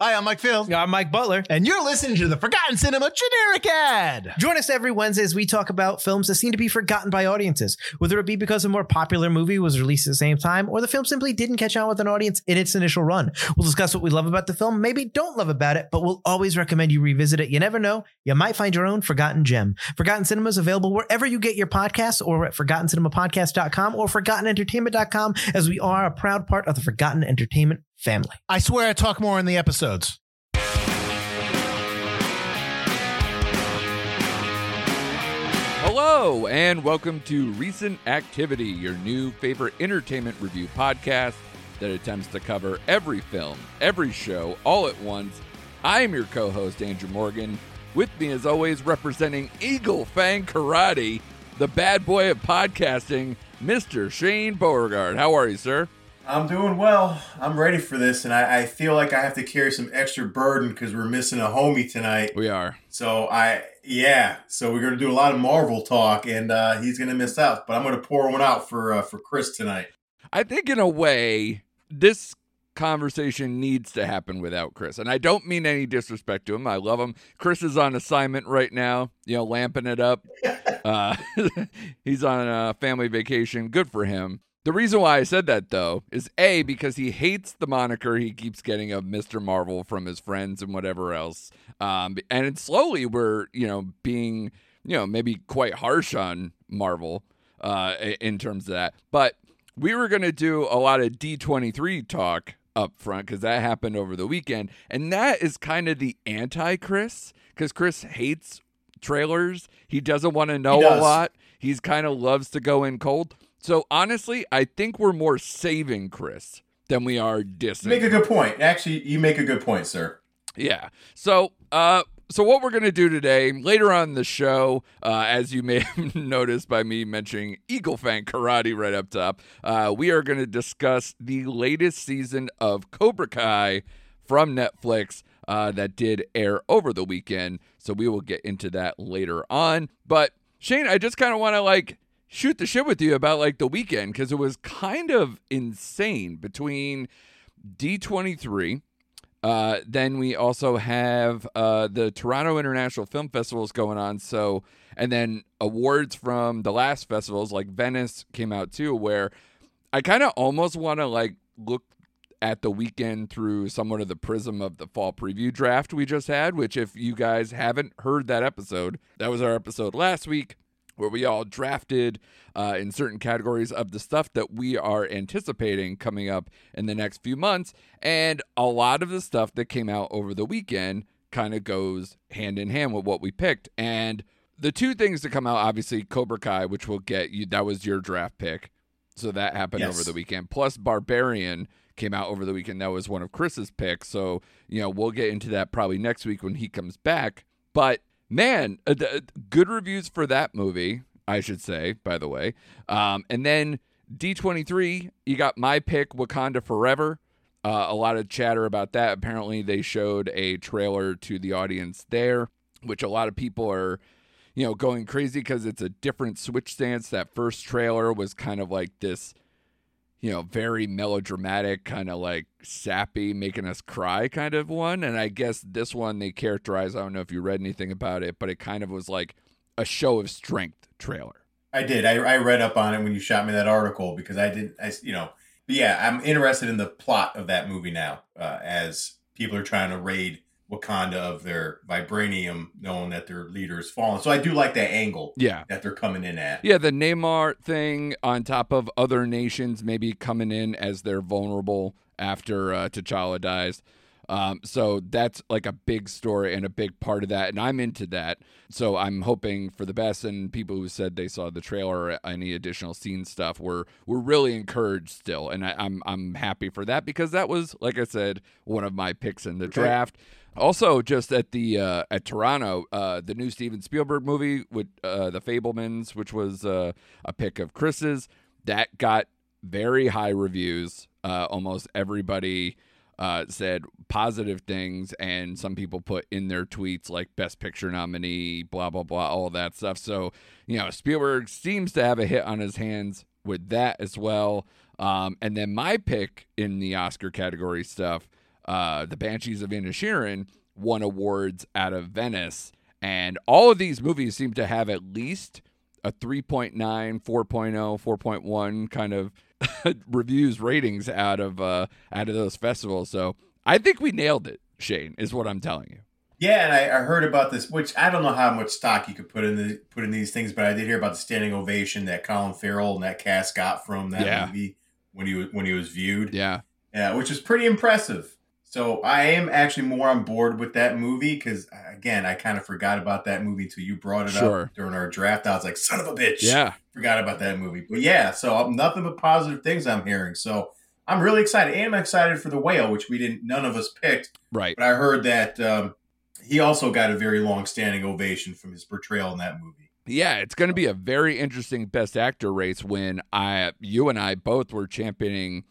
Hi, I'm Mike Field. I'm Mike Butler. And you're listening to the Forgotten Cinema Generic Ad. Join us every Wednesday as we talk about films that seem to be forgotten by audiences, whether it be because a more popular movie was released at the same time or the film simply didn't catch on with an audience in its initial run. We'll discuss what we love about the film, maybe don't love about it, but we'll always recommend you revisit it. You never know, you might find your own forgotten gem. Forgotten Cinema is available wherever you get your podcasts or at forgottencinemapodcast.com or forgottenentertainment.com as we are a proud part of the Forgotten Entertainment family. I swear I talk more in the episodes. Hello, and welcome to Recent Activity, your new favorite entertainment review podcast that attempts to cover every film, every show, all at once. I am your co host, Andrew Morgan. With me, as always, representing Eagle Fang Karate, the bad boy of podcasting, Mr. Shane Beauregard. How are you, sir? I'm doing well. I'm ready for this, and I, I feel like I have to carry some extra burden because we're missing a homie tonight. We are. So I, yeah. So we're gonna do a lot of Marvel talk, and uh, he's gonna miss out. But I'm gonna pour one out for uh, for Chris tonight. I think, in a way, this conversation needs to happen without Chris. And I don't mean any disrespect to him. I love him. Chris is on assignment right now, you know, lamping it up. uh, he's on a family vacation. Good for him. The reason why I said that though is A, because he hates the moniker he keeps getting of Mr. Marvel from his friends and whatever else. Um, and slowly we're, you know, being, you know, maybe quite harsh on Marvel uh, in terms of that. But we were going to do a lot of D23 talk up front because that happened over the weekend. And that is kind of the anti Chris because Chris hates trailers. He doesn't want to know a lot. He's kind of loves to go in cold. So honestly, I think we're more saving Chris than we are dissing. Make a good point. Actually, you make a good point, sir. Yeah. So, uh, so what we're gonna do today, later on the show, uh, as you may have noticed by me mentioning Eagle Fang Karate right up top, uh, we are gonna discuss the latest season of Cobra Kai from Netflix. Uh, that did air over the weekend. So we will get into that later on. But Shane, I just kind of want to like shoot the shit with you about like the weekend because it was kind of insane between D23. Uh, then we also have uh, the Toronto International Film Festivals going on. So, and then awards from the last festivals like Venice came out too, where I kind of almost want to like look at the weekend through somewhat of the prism of the fall preview draft we just had, which, if you guys haven't heard that episode, that was our episode last week where we all drafted uh, in certain categories of the stuff that we are anticipating coming up in the next few months. And a lot of the stuff that came out over the weekend kind of goes hand in hand with what we picked. And the two things that come out, obviously, Cobra Kai, which will get you, that was your draft pick. So that happened yes. over the weekend. Plus, Barbarian came out over the weekend. That was one of Chris's picks. So, you know, we'll get into that probably next week when he comes back. But man, uh, uh, good reviews for that movie, I should say, by the way. Um, and then D23, you got my pick, Wakanda Forever. Uh, a lot of chatter about that. Apparently, they showed a trailer to the audience there, which a lot of people are, you know, going crazy because it's a different switch stance. That first trailer was kind of like this you know, very melodramatic, kind of like sappy, making us cry kind of one. And I guess this one they characterize, I don't know if you read anything about it, but it kind of was like a show of strength trailer. I did. I, I read up on it when you shot me that article because I didn't, I, you know, yeah, I'm interested in the plot of that movie now uh, as people are trying to raid Wakanda of their vibranium, knowing that their leader is fallen. So I do like that angle. Yeah, that they're coming in at. Yeah, the Namor thing on top of other nations maybe coming in as they're vulnerable after uh, T'Challa dies. Um, so that's like a big story and a big part of that, and I'm into that. So I'm hoping for the best. And people who said they saw the trailer or any additional scene stuff were were really encouraged still, and I, I'm I'm happy for that because that was, like I said, one of my picks in the okay. Also, just at the uh, at Toronto, uh, the new Steven Spielberg movie with uh, the Fabelmans, which was uh, a pick of Chris's, that got very high reviews. Uh, almost everybody uh, said positive things, and some people put in their tweets like "Best Picture nominee," blah blah blah, all that stuff. So you know, Spielberg seems to have a hit on his hands with that as well. Um, and then my pick in the Oscar category stuff uh, The Banshees of Inisherin won awards out of Venice. And all of these movies seem to have at least a 3.9, 4.0, 4.1 kind of reviews ratings out of uh, out of those festivals. So I think we nailed it, Shane, is what I'm telling you. Yeah, and I, I heard about this, which I don't know how much stock you could put in the put in these things, but I did hear about the standing ovation that Colin Farrell and that cast got from that Yeah. movie when he was when he was viewed. Yeah. Yeah, which is pretty impressive. So I am actually more on board with that movie because again, I kind of forgot about that movie until you brought it Sure. up during our draft. I was like, "Son of a bitch!" Yeah. forgot about that movie. But yeah, so um, nothing but positive things I'm hearing. So I'm really excited, and I'm excited for the whale, which we didn't, none of us picked. Right. But I heard that um, he also got a very long standing ovation from his portrayal in that movie. Yeah, it's going to be a very interesting best actor race when I you and I both were championing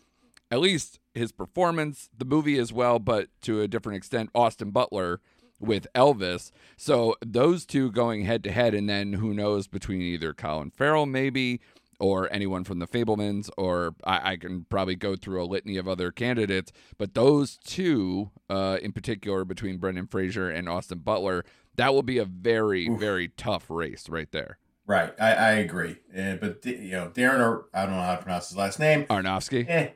at least his performance, the movie as well, but to a different extent Austin Butler with Elvis. So those two going head to head and then who knows between either Colin Farrell maybe or anyone from the Fabelmans, or I, I can probably go through a litany of other candidates. But those two, uh, in particular, between Brendan Fraser and Austin Butler, that will be a very, Oof. very tough race right there. Right, I, I agree. Uh, but you know, Darren, or I don't know how to pronounce his last name. Arnofsky. Eh,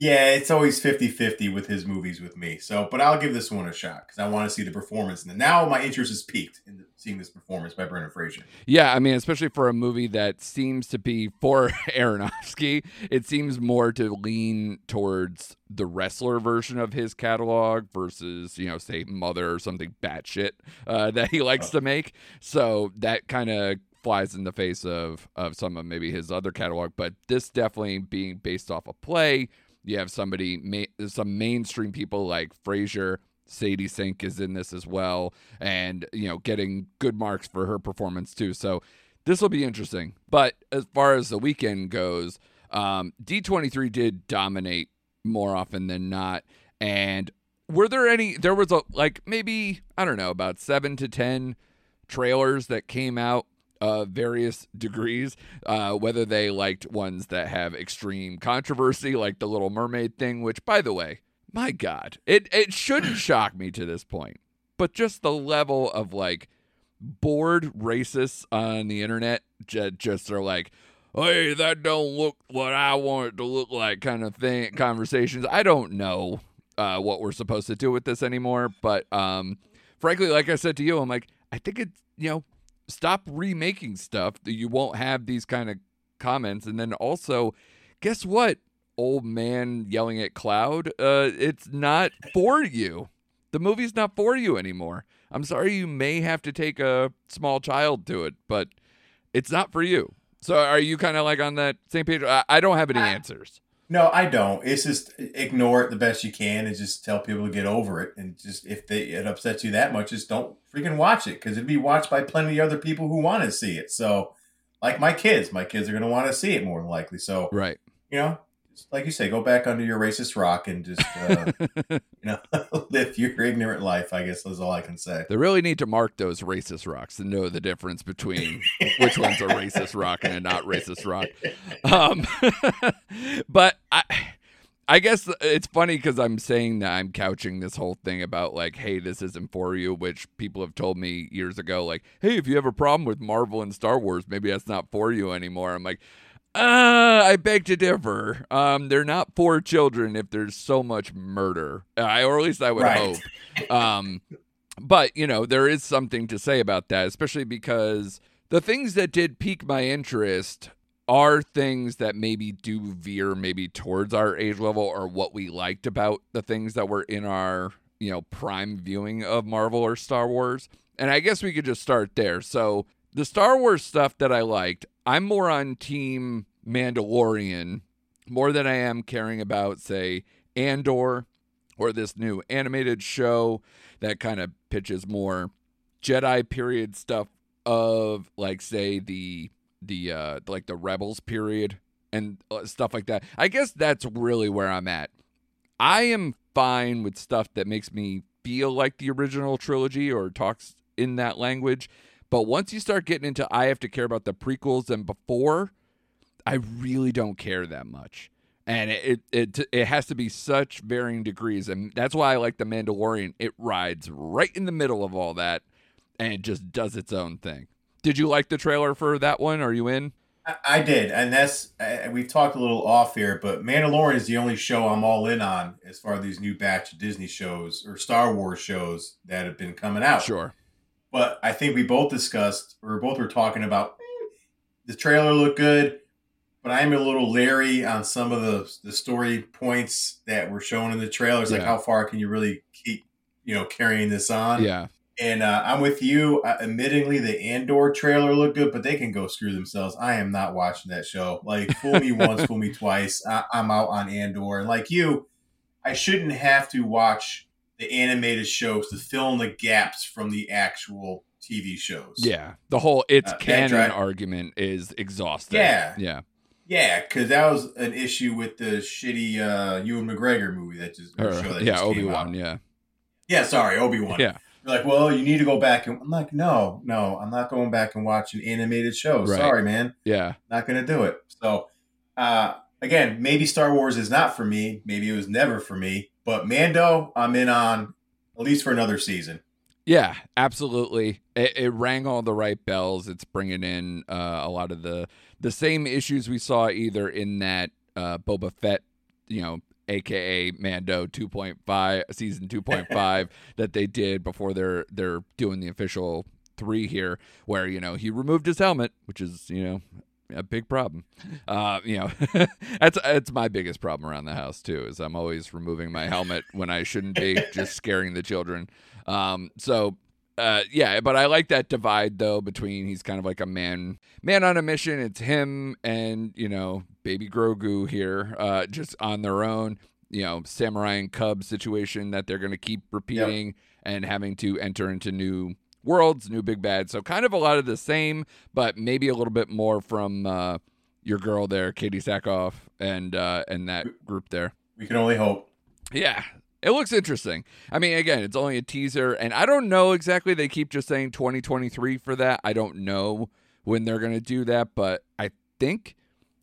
yeah, it's always 50-50 with his movies with me. So, but I'll give this one a shot because I want to see the performance. And now my interest is peaked in seeing this performance by Brendan Fraser. Yeah, I mean, especially for a movie that seems to be for Aronofsky, it seems more to lean towards the wrestler version of his catalog versus, you know, say Mother or something batshit uh, that he likes to make. So that kind of flies in the face of of some of maybe his other catalog. But this definitely being based off a play. You have somebody, ma- some mainstream people like Fraser, Sadie Sink is in this as well, and you know, getting good marks for her performance too. So this will be interesting. But as far as the weekend goes, um, D23 did dominate more often than not. And were there any? There was a like maybe I don't know about seven to ten trailers that came out of various degrees, uh, whether they liked ones that have extreme controversy, like the Little Mermaid thing, which, by the way, my God, it, it shouldn't shock me to this point, but just the level of like bored racists on the internet ju- just are like, hey, that don't look what I want it to look like kind of thing, conversations. I don't know uh, what we're supposed to do with this anymore, but um, frankly, like I said to you, I'm like, I think it's, you know, stop remaking stuff that you won't have these kind of comments. And then also guess what old man yelling at cloud? Uh it's not for you. The movie's not for you anymore. I'm sorry you may have to take a small child to it but it's not for you. So are you kind of like on that same page? I, I don't have any I- answers No, I don't. It's just ignore it the best you can and just tell people to get over it. And just if they it upsets you that much, just don't freaking watch it because it'd be watched by plenty of other people who want to see it. So, like my kids, my kids are going to want to see it more than likely. So, right you know, like you say, go back under your racist rock and just uh, you know live your ignorant life. I guess is all I can say. they really need to mark those racist rocks to know the difference between which one's a racist rock and a not racist rock Um, but I, I guess it's funny because I'm saying that I'm couching this whole thing about like, hey, this isn't for you, which people have told me years ago, like, hey, if you have a problem with Marvel and Star Wars, maybe that's not for you anymore. I'm like, uh, I beg to differ. Um, they're not for children if there's so much murder, I, or at least I would Right. hope. Um, but you know, there is something to say about that, especially because the things that did pique my interest are things that maybe do veer maybe towards our age level or what we liked about the things that were in our you know prime viewing of Marvel or Star Wars. And I guess we could just start there. So the Star Wars stuff that I liked, I'm more on team Mandalorian more than I am caring about say Andor or this new animated show that kind of pitches more Jedi period stuff of like say the the uh like the rebels period and uh, stuff like that. I guess that's really where I'm at. I am fine with stuff that makes me feel like the original trilogy or talks in that language, but once you start getting into I have to care about the prequels and before, I really don't care that much. and it, it it has to be such varying degrees, and that's why I like the Mandalorian. It rides right in the middle of all that, and it just does its own thing. Did you like the trailer for that one? Are you in? I, did, and that's uh, we've talked a little off here, but Mandalorian is the only show I'm all in on as far as these new batch of Disney shows or Star Wars shows that have been coming out. Sure. But I think we both discussed, or both were talking about, eh, the trailer looked good, but I'm a little leery on some of the the story points that were shown in the trailers. Like, how far can you really keep, you know, carrying this on? Yeah. And uh, I'm with you. Uh, admittingly, the Andor trailer looked good, but they can go screw themselves. I am not watching that show. Like, fool me once, fool me twice. I- I'm out on Andor. And like you, I shouldn't have to watch the animated shows to fill in the gaps from the actual TV shows. Yeah. The whole it's Uh, canon drive- argument is exhausting. Yeah. Yeah. Yeah, because that was an issue with the shitty uh, Ewan McGregor movie that just, or that yeah. Obi Wan. Yeah. Yeah, sorry, Obi Wan. Yeah. You're like, well, you need to go back and I'm like, no, no, I'm not going back and watch an animated show. Right. Sorry, man. Yeah. not going to do it. So, uh, again, maybe Star Wars is not for me. Maybe it was never for me. But Mando, I'm in on at least for another season. Yeah, absolutely. It, it rang all the right bells. It's bringing in uh, a lot of the the same issues we saw either in that uh, Boba Fett, you know, aka Mando 2.5 season 2.5 that they did before they're they're doing the official three here, where you know he removed his helmet, which is you know a big problem. Uh, you know, that's that's my biggest problem around the house too. Is I'm always removing my helmet when I shouldn't be, just scaring the children. Um, so uh, yeah, but I like that divide though between he's kind of like a man man on a mission. It's him and you know baby Grogu here, uh, just on their own. You know, samurai and cub situation that they're going to keep repeating and having to enter into new worlds, new big bad. So kind of a lot of the same, but maybe a little bit more from uh, your girl there, Katee Sackhoff, and uh, and that group there. We can only hope. Yeah. It looks interesting. I mean, again, it's only a teaser, and I don't know exactly. They keep just saying 2023 for that. I don't know when they're going to do that, but I think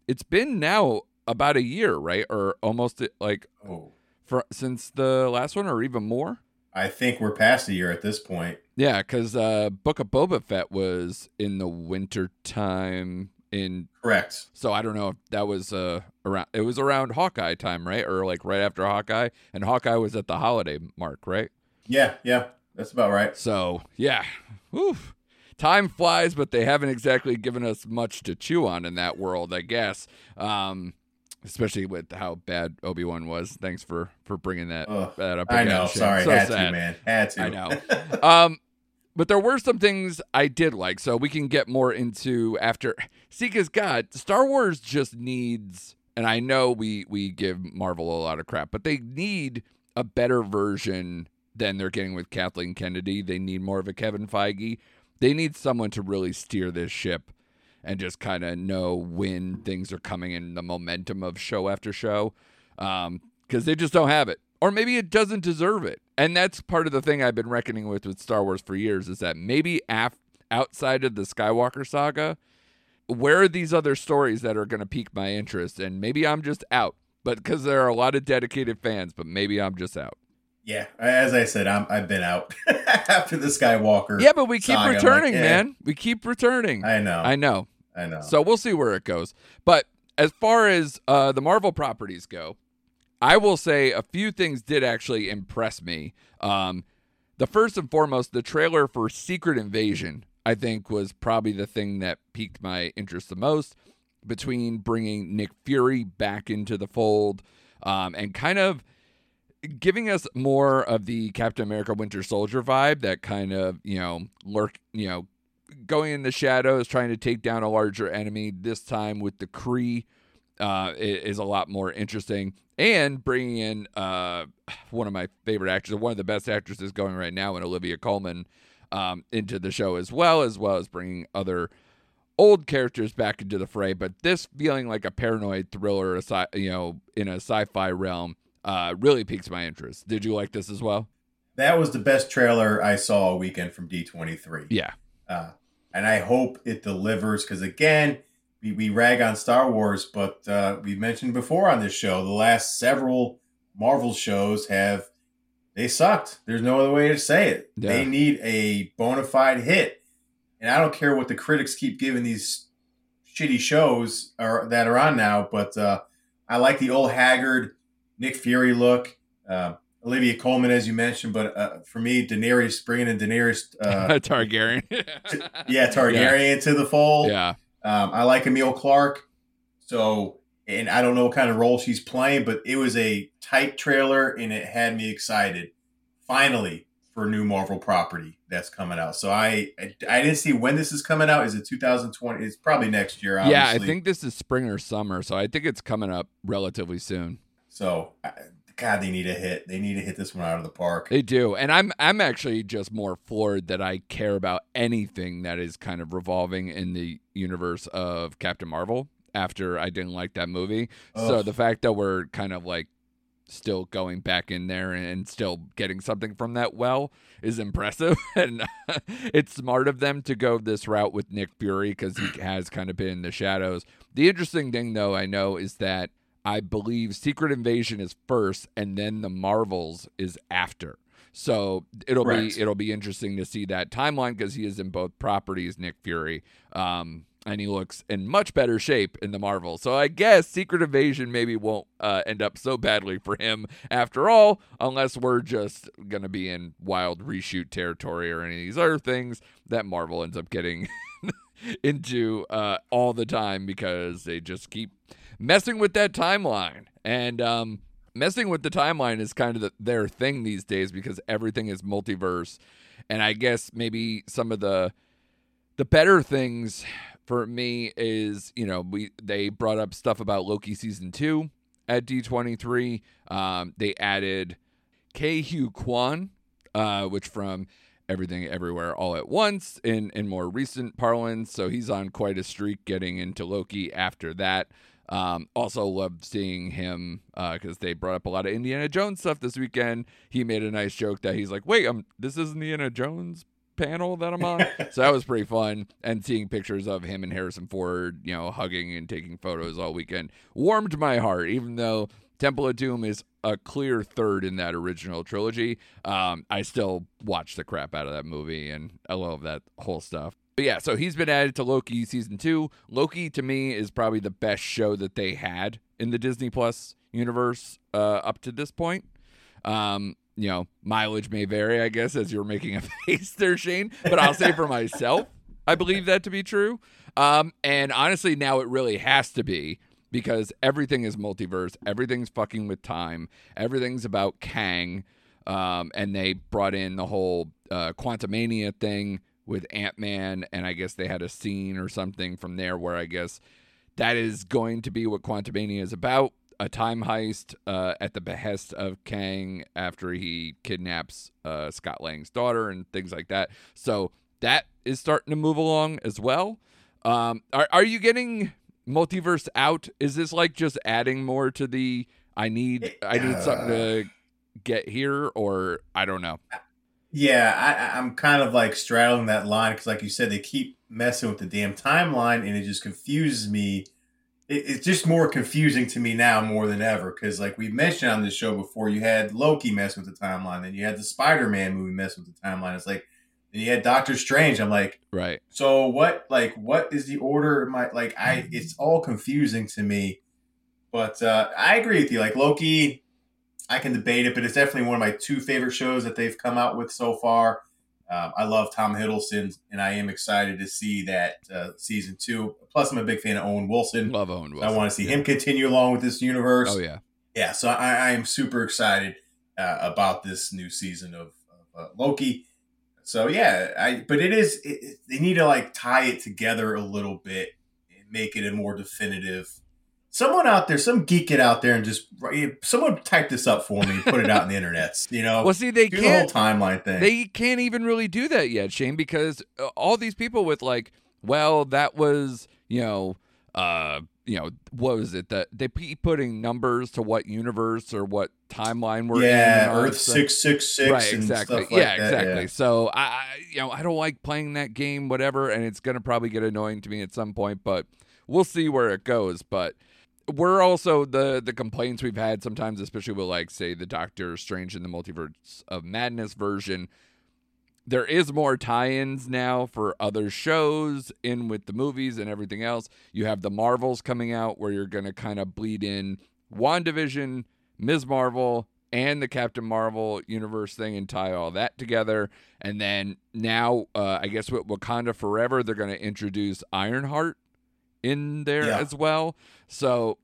it's been now about a year, right? Or almost like Oh, for, since the last one, or even more. I think we're past a year at this point. Yeah, because uh, Book of Boba Fett was in the winter time in Correct. So I don't know if that was uh around it was around Hawkeye time, right? Or like right after Hawkeye. And Hawkeye was at the holiday mark, right? Yeah, yeah, that's about right. So yeah. Whew. Time flies, but they haven't exactly given us much to chew on in that world, I guess. Um especially with how bad Obi-Wan was. Thanks for for bringing that Ugh, that up I know. Sorry, So had sad. to, man. Had to. I know. um, but there were some things I did like, so we can get more into after. See, because God, Star Wars just needs, and I know we we give Marvel a lot of crap, but they need a better version than they're getting with Kathleen Kennedy. They need more of a Kevin Feige. They need someone to really steer this ship and just kind of know when things are coming in the momentum of show after show um, because they just don't have it or maybe it doesn't deserve it and that's part of the thing i've been reckoning with with star wars for years is that maybe af- outside of the skywalker saga where are these other stories that are going to pique my interest and maybe i'm just out but because there are a lot of dedicated fans but maybe i'm just out yeah, as I said, I'm I've been out after the Skywalker. yeah but we keep saga, I'm like, returning eh. man we keep returning I know. i know I know. So we'll see where it goes. But as far as uh, the Marvel properties go, I will say a few things did actually impress me. Um, the first and foremost, the trailer for Secret Invasion, I think, was probably the thing that piqued my interest the most. Between bringing Nick Fury back into the fold um, and kind of giving us more of the Captain America Winter Soldier vibe, that kind of you know lurk, you know, going in the shadows, trying to take down a larger enemy. This time with the Kree, uh, is a lot more interesting. And bringing in uh, one of my favorite actors, one of the best actresses going right now, and Olivia Colman, um, into the show as well, as well as bringing other old characters back into the fray. But this feeling like a paranoid thriller, a sci- you know, in a sci-fi realm, uh, really piques my interest. Did you like this as well? that was the best trailer I saw all weekend from D23. Yeah. Uh, and I hope it delivers because again, we, we rag on Star Wars, but uh, we mentioned before on this show the last several Marvel shows have they sucked. There's no other way to say it. Yeah. They need a bona fide hit, and I don't care what the critics keep giving these shitty shows are, that are on now, but uh, I like the old haggard Nick Fury look. Uh, Olivia Colman, as you mentioned, but uh, for me, Daenerys bringing in Daenerys, uh, Targaryen. yeah, Targaryen to the fold. Yeah. Um, I like Emilia Clarke. So, and I don't know what kind of role she's playing, but it was a tight trailer and it had me excited. Finally, for a new Marvel property that's coming out. So I, I, I didn't see when this is coming out. Is it 2020? It's probably next year. Obviously. Yeah, I think this is spring or summer, so I think it's coming up relatively soon. so. God, they need a hit. They need to hit this one out of the park. They do, and I'm I'm actually just more floored that I care about anything that is kind of revolving in the universe of Captain Marvel. After I didn't like that movie, so the fact that we're kind of like still going back in there and still getting something from that well is impressive, and it's smart of them to go this route with Nick Fury because he has kind of been in the shadows. The interesting thing, though, I know is that I believe Secret Invasion is first, and then the Marvels is after. So it'll be it'll be interesting to see that timeline because he is in both properties, Nick Fury, um, and he looks in much better shape in the Marvel. So I guess Secret Invasion maybe won't uh, end up so badly for him after all, unless we're just gonna be in wild reshoot territory or any of these other things that Marvel ends up getting into uh, all the time because they just keep messing with that timeline. And um, messing with the timeline is kind of the, their thing these days because everything is multiverse. And I guess maybe some of the the better things for me is you know we they brought up stuff about Loki season two at D twenty three. Um, they added Ke Huy Quan, uh, which from Everything Everywhere All at Once in in more recent parlance. So he's on quite a streak getting into Loki after that. Um, also loved seeing him because they brought up a lot of Indiana Jones stuff this weekend. He made a nice joke that he's like, "Wait, um, this is Indiana Jones panel that I'm on." so that was pretty fun. And seeing pictures of him and Harrison Ford, you know, hugging and taking photos all weekend warmed my heart. Even though Temple of Doom is a clear third in that original trilogy, um, I still watch the crap out of that movie and I love that whole stuff. But yeah, so he's been added to Loki season two. Loki to me is probably the best show that they had in the Disney Plus universe uh, up to this point. Um, you know, mileage may vary, I guess, as you're making a face there, Shane. But I'll say for myself, I believe that to be true. Um, and honestly, now it really has to be because everything is multiverse. Everything's fucking with time. Everything's about Kang. Um, and they brought in the whole uh, Quantumania thing with Ant Man, and I guess they had a scene or something from there where I guess that is going to be what Quantumania is about a time heist uh, at the behest of Kang after he kidnaps uh, Scott Lang's daughter and things like that. So that is starting to move along as well. Um, are, are you getting multiverse out? Is this like just adding more to the I need I need something to get here or I don't know. Yeah, I, I'm kind of like straddling that line because, like you said, they keep messing with the damn timeline, and it just confuses me. It, it's just more confusing to me now more than ever because, like we mentioned on this show before, you had Loki mess with the timeline, then you had the Spider-Man movie mess with the timeline. It's like then you had Doctor Strange. I'm like, Right. so what? Like, what is the order? My like, I it's all confusing to me. But uh, I agree with you. Like Loki, I can debate it, but it's definitely one of my two favorite shows that they've come out with so far. Um, I love Tom Hiddleston, and I am excited to see that uh, season two. Plus, I'm a big fan of Owen Wilson. Love Owen Wilson. I want to see Yeah. him continue along with this universe. Oh yeah. Yeah, so I, I am super excited uh, about this new season of, of uh, Loki. So yeah, I but it is it, it- they need to like tie it together a little bit and make it a more definitive. Someone out there, some geek it out there, and just someone type this up for me, put it out in the internets. You know, Well, see, they do the whole can't. timeline thing. They can't even really do that yet, Shane, because uh, all these people with like, well, that was you know, uh, you know, what was it that they keep putting numbers to what universe or what timeline we're in? yeah, Earth six six six, right exactly like yeah that, exactly so I, I you know i don't like playing that game whatever and it's gonna probably get annoying to me at some point but we'll see where it goes. But we're also the the complaints we've had sometimes, especially with like say the Doctor Strange in the Multiverse of Madness version. There is more tie-ins now for other shows in with the movies and everything else. You have the Marvels coming out where you're going to kind of bleed in WandaVision, Ms. Marvel, and the Captain Marvel universe thing and tie all that together. And then now, uh, I guess with Wakanda Forever, they're going to introduce Ironheart in there Yeah. as well. So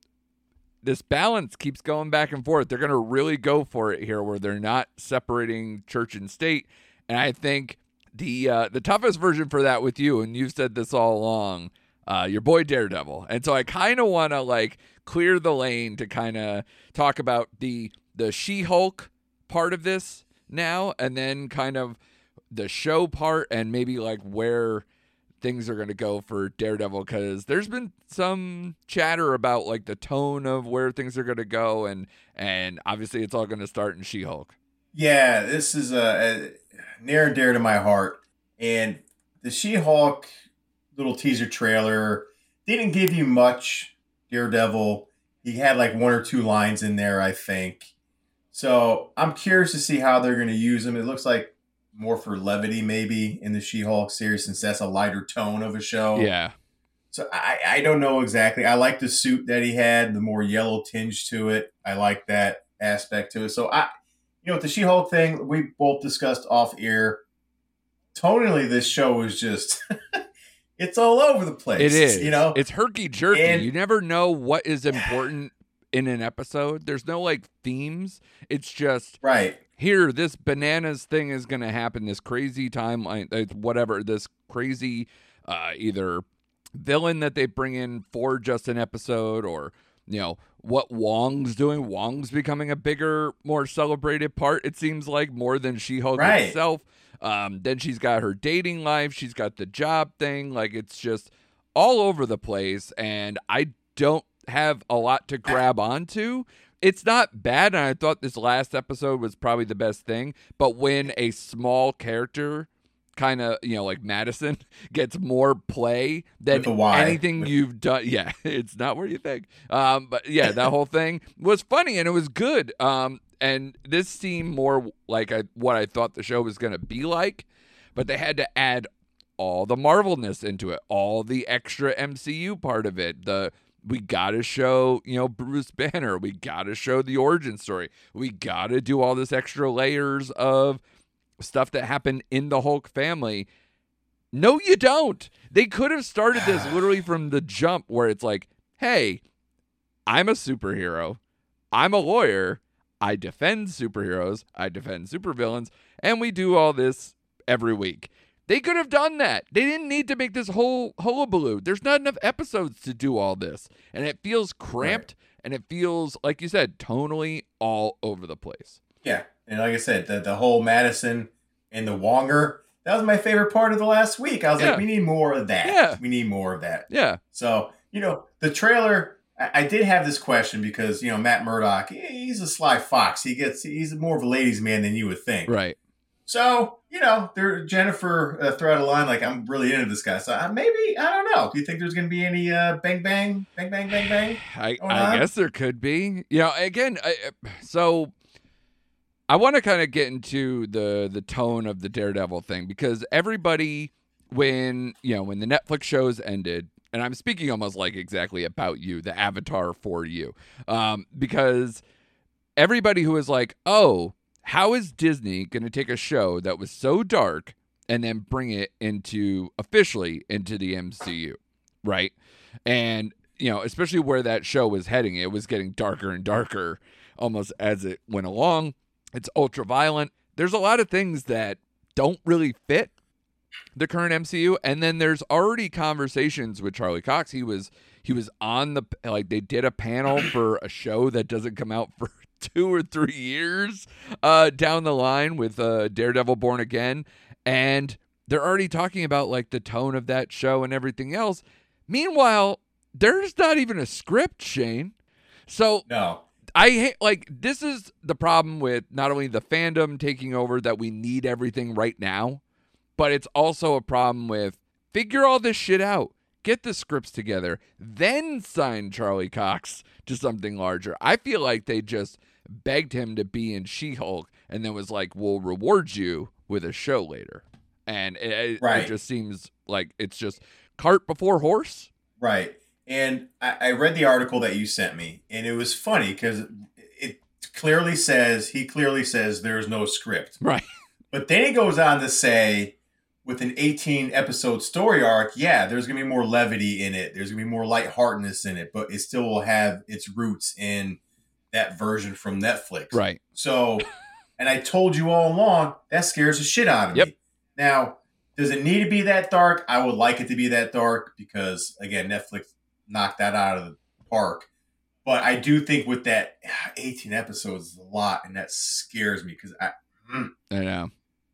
this balance keeps going back and forth. They're going to really go for it here, where they're not separating church and state. And I think the uh, the toughest version for that with you, and you've said this all along, uh, your boy Daredevil. And so I kind of want to like clear the lane to kind of talk about the the She Hulk part of this now, and then kind of the show part, and maybe like where things are going to go for Daredevil because there's been some chatter about like the tone of where things are going to go and and obviously it's all going to start in She-Hulk. Yeah, this is a, a near and dear to my heart. And the She-Hulk little teaser trailer didn't give you much. Daredevil, he had like one or two lines in there, I think. So I'm curious to see how they're going to use him. It looks like more for levity, maybe in the She-Hulk series, since that's a lighter tone of a show. Yeah. So I, I don't know exactly. I like the suit that he had, the more yellow tinge to it. I like that aspect to it. So I, you know, with the She-Hulk thing, we both discussed off air. Tonally, this show is just, it's all over the place. It is. you know. it's herky jerky. And- you never know what is important in an episode. There's no like themes. It's just right. Here this bananas thing is going to happen this crazy timeline whatever this crazy uh either villain that they bring in for just an episode or you know what Wong's doing. Wong's becoming a bigger more celebrated part it seems like more than She-Hulk Right. itself. Um then she's got her dating life she's got the job thing like it's just all over the place and I don't have a lot to grab onto it's not bad and i thought this last episode was probably the best thing but when a small character kind of you know like madison gets more play than With a Y. anything you've done yeah it's not where you think um but yeah that whole thing was funny and it was good um and this seemed more like I, what i thought the show was going to be like but they had to add all the marvelness into it all the extra mcu part of it the we gotta show you know bruce banner. We gotta show the origin story. We gotta do all this extra layers of stuff that happened in the hulk family. No you don't. They could have started this literally from the jump where it's like hey i'm a superhero. I'm a lawyer. I defend superheroes. I defend supervillains. And we do all this every week they could have done that. They didn't need to make this whole hullabaloo. There's not enough episodes to do all this. And it feels cramped and it feels, like you said, tonally all over the place. Yeah. And like I said, the, the whole Madison and the Wonger, that was my favorite part of the last week. I was Yeah. like, we need more of that. Yeah. We need more of that. Yeah. So, you know, the trailer, I, I did have this question because, you know, Matt Murdock, he's a sly fox. He gets, he's more of a ladies' man than you would think. Right. So, you know, there, Jennifer uh, threw out a line like, I'm really into this guy. So uh, maybe, I don't know. Do you think there's going to be any uh, bang, bang, bang, bang, bang, bang? I, I guess there could be. You know, again, I, so I want to kind of get into the the tone of the Daredevil thing because everybody, when you know, when the Netflix shows ended, and I'm speaking almost like exactly about you, the Avatar for you, um, because everybody who was like, oh, how is Disney going to take a show that was so dark and then bring it into officially into the MCU, right? And you know, especially where that show was heading, it was getting darker and darker almost as it went along. It's ultra violent. There's a lot of things that don't really fit the current MCU and then there's already conversations with Charlie Cox. He was he was on the like they did a panel for a show that doesn't come out for 2 or 3 years uh down the line with uh Daredevil Born Again and they're already talking about like the tone of that show and everything else. Meanwhile, there's not even a script, Shane. So No. I hate like this is the problem with not only the fandom taking over that we need everything right now, but it's also a problem with figure all this shit out. get the scripts together, then sign Charlie Cox to something larger. I feel like they just begged him to be in She Hulk and then was like, we'll reward you with a show later. And it, Right. it just seems like it's just cart before horse. Right. And I, I read the article that you sent me, and it was funny because it clearly says he clearly says there's no script. Right. But then he goes on to say, with an 18 episode story arc, yeah, there's gonna be more levity in it. There's gonna be more lightheartedness in it, but it still will have its roots in that version from Netflix. Right. So, and I told you all along that scares the shit out of Yep. me. Now, does it need to be that dark? I would like it to be that dark because again, Netflix knocked that out of the park. But I do think with that 18 episodes is a lot, and that scares me because I mm. I know.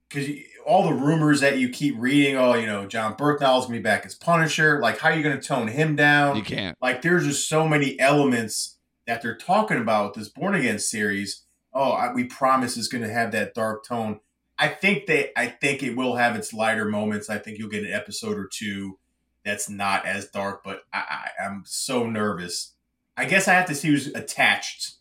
because all the rumors that you keep reading, oh, you know, Jon Bernthal's gonna be back as Punisher. Like, how are you gonna tone him down? You can't. like there's just so many elements that they're talking about this born again series oh I, we promise it's going to have that dark tone. I think they i think it will have its lighter moments. I think you'll get an episode or two that's not as dark but i, I i'm so nervous. I guess i have to see who's attached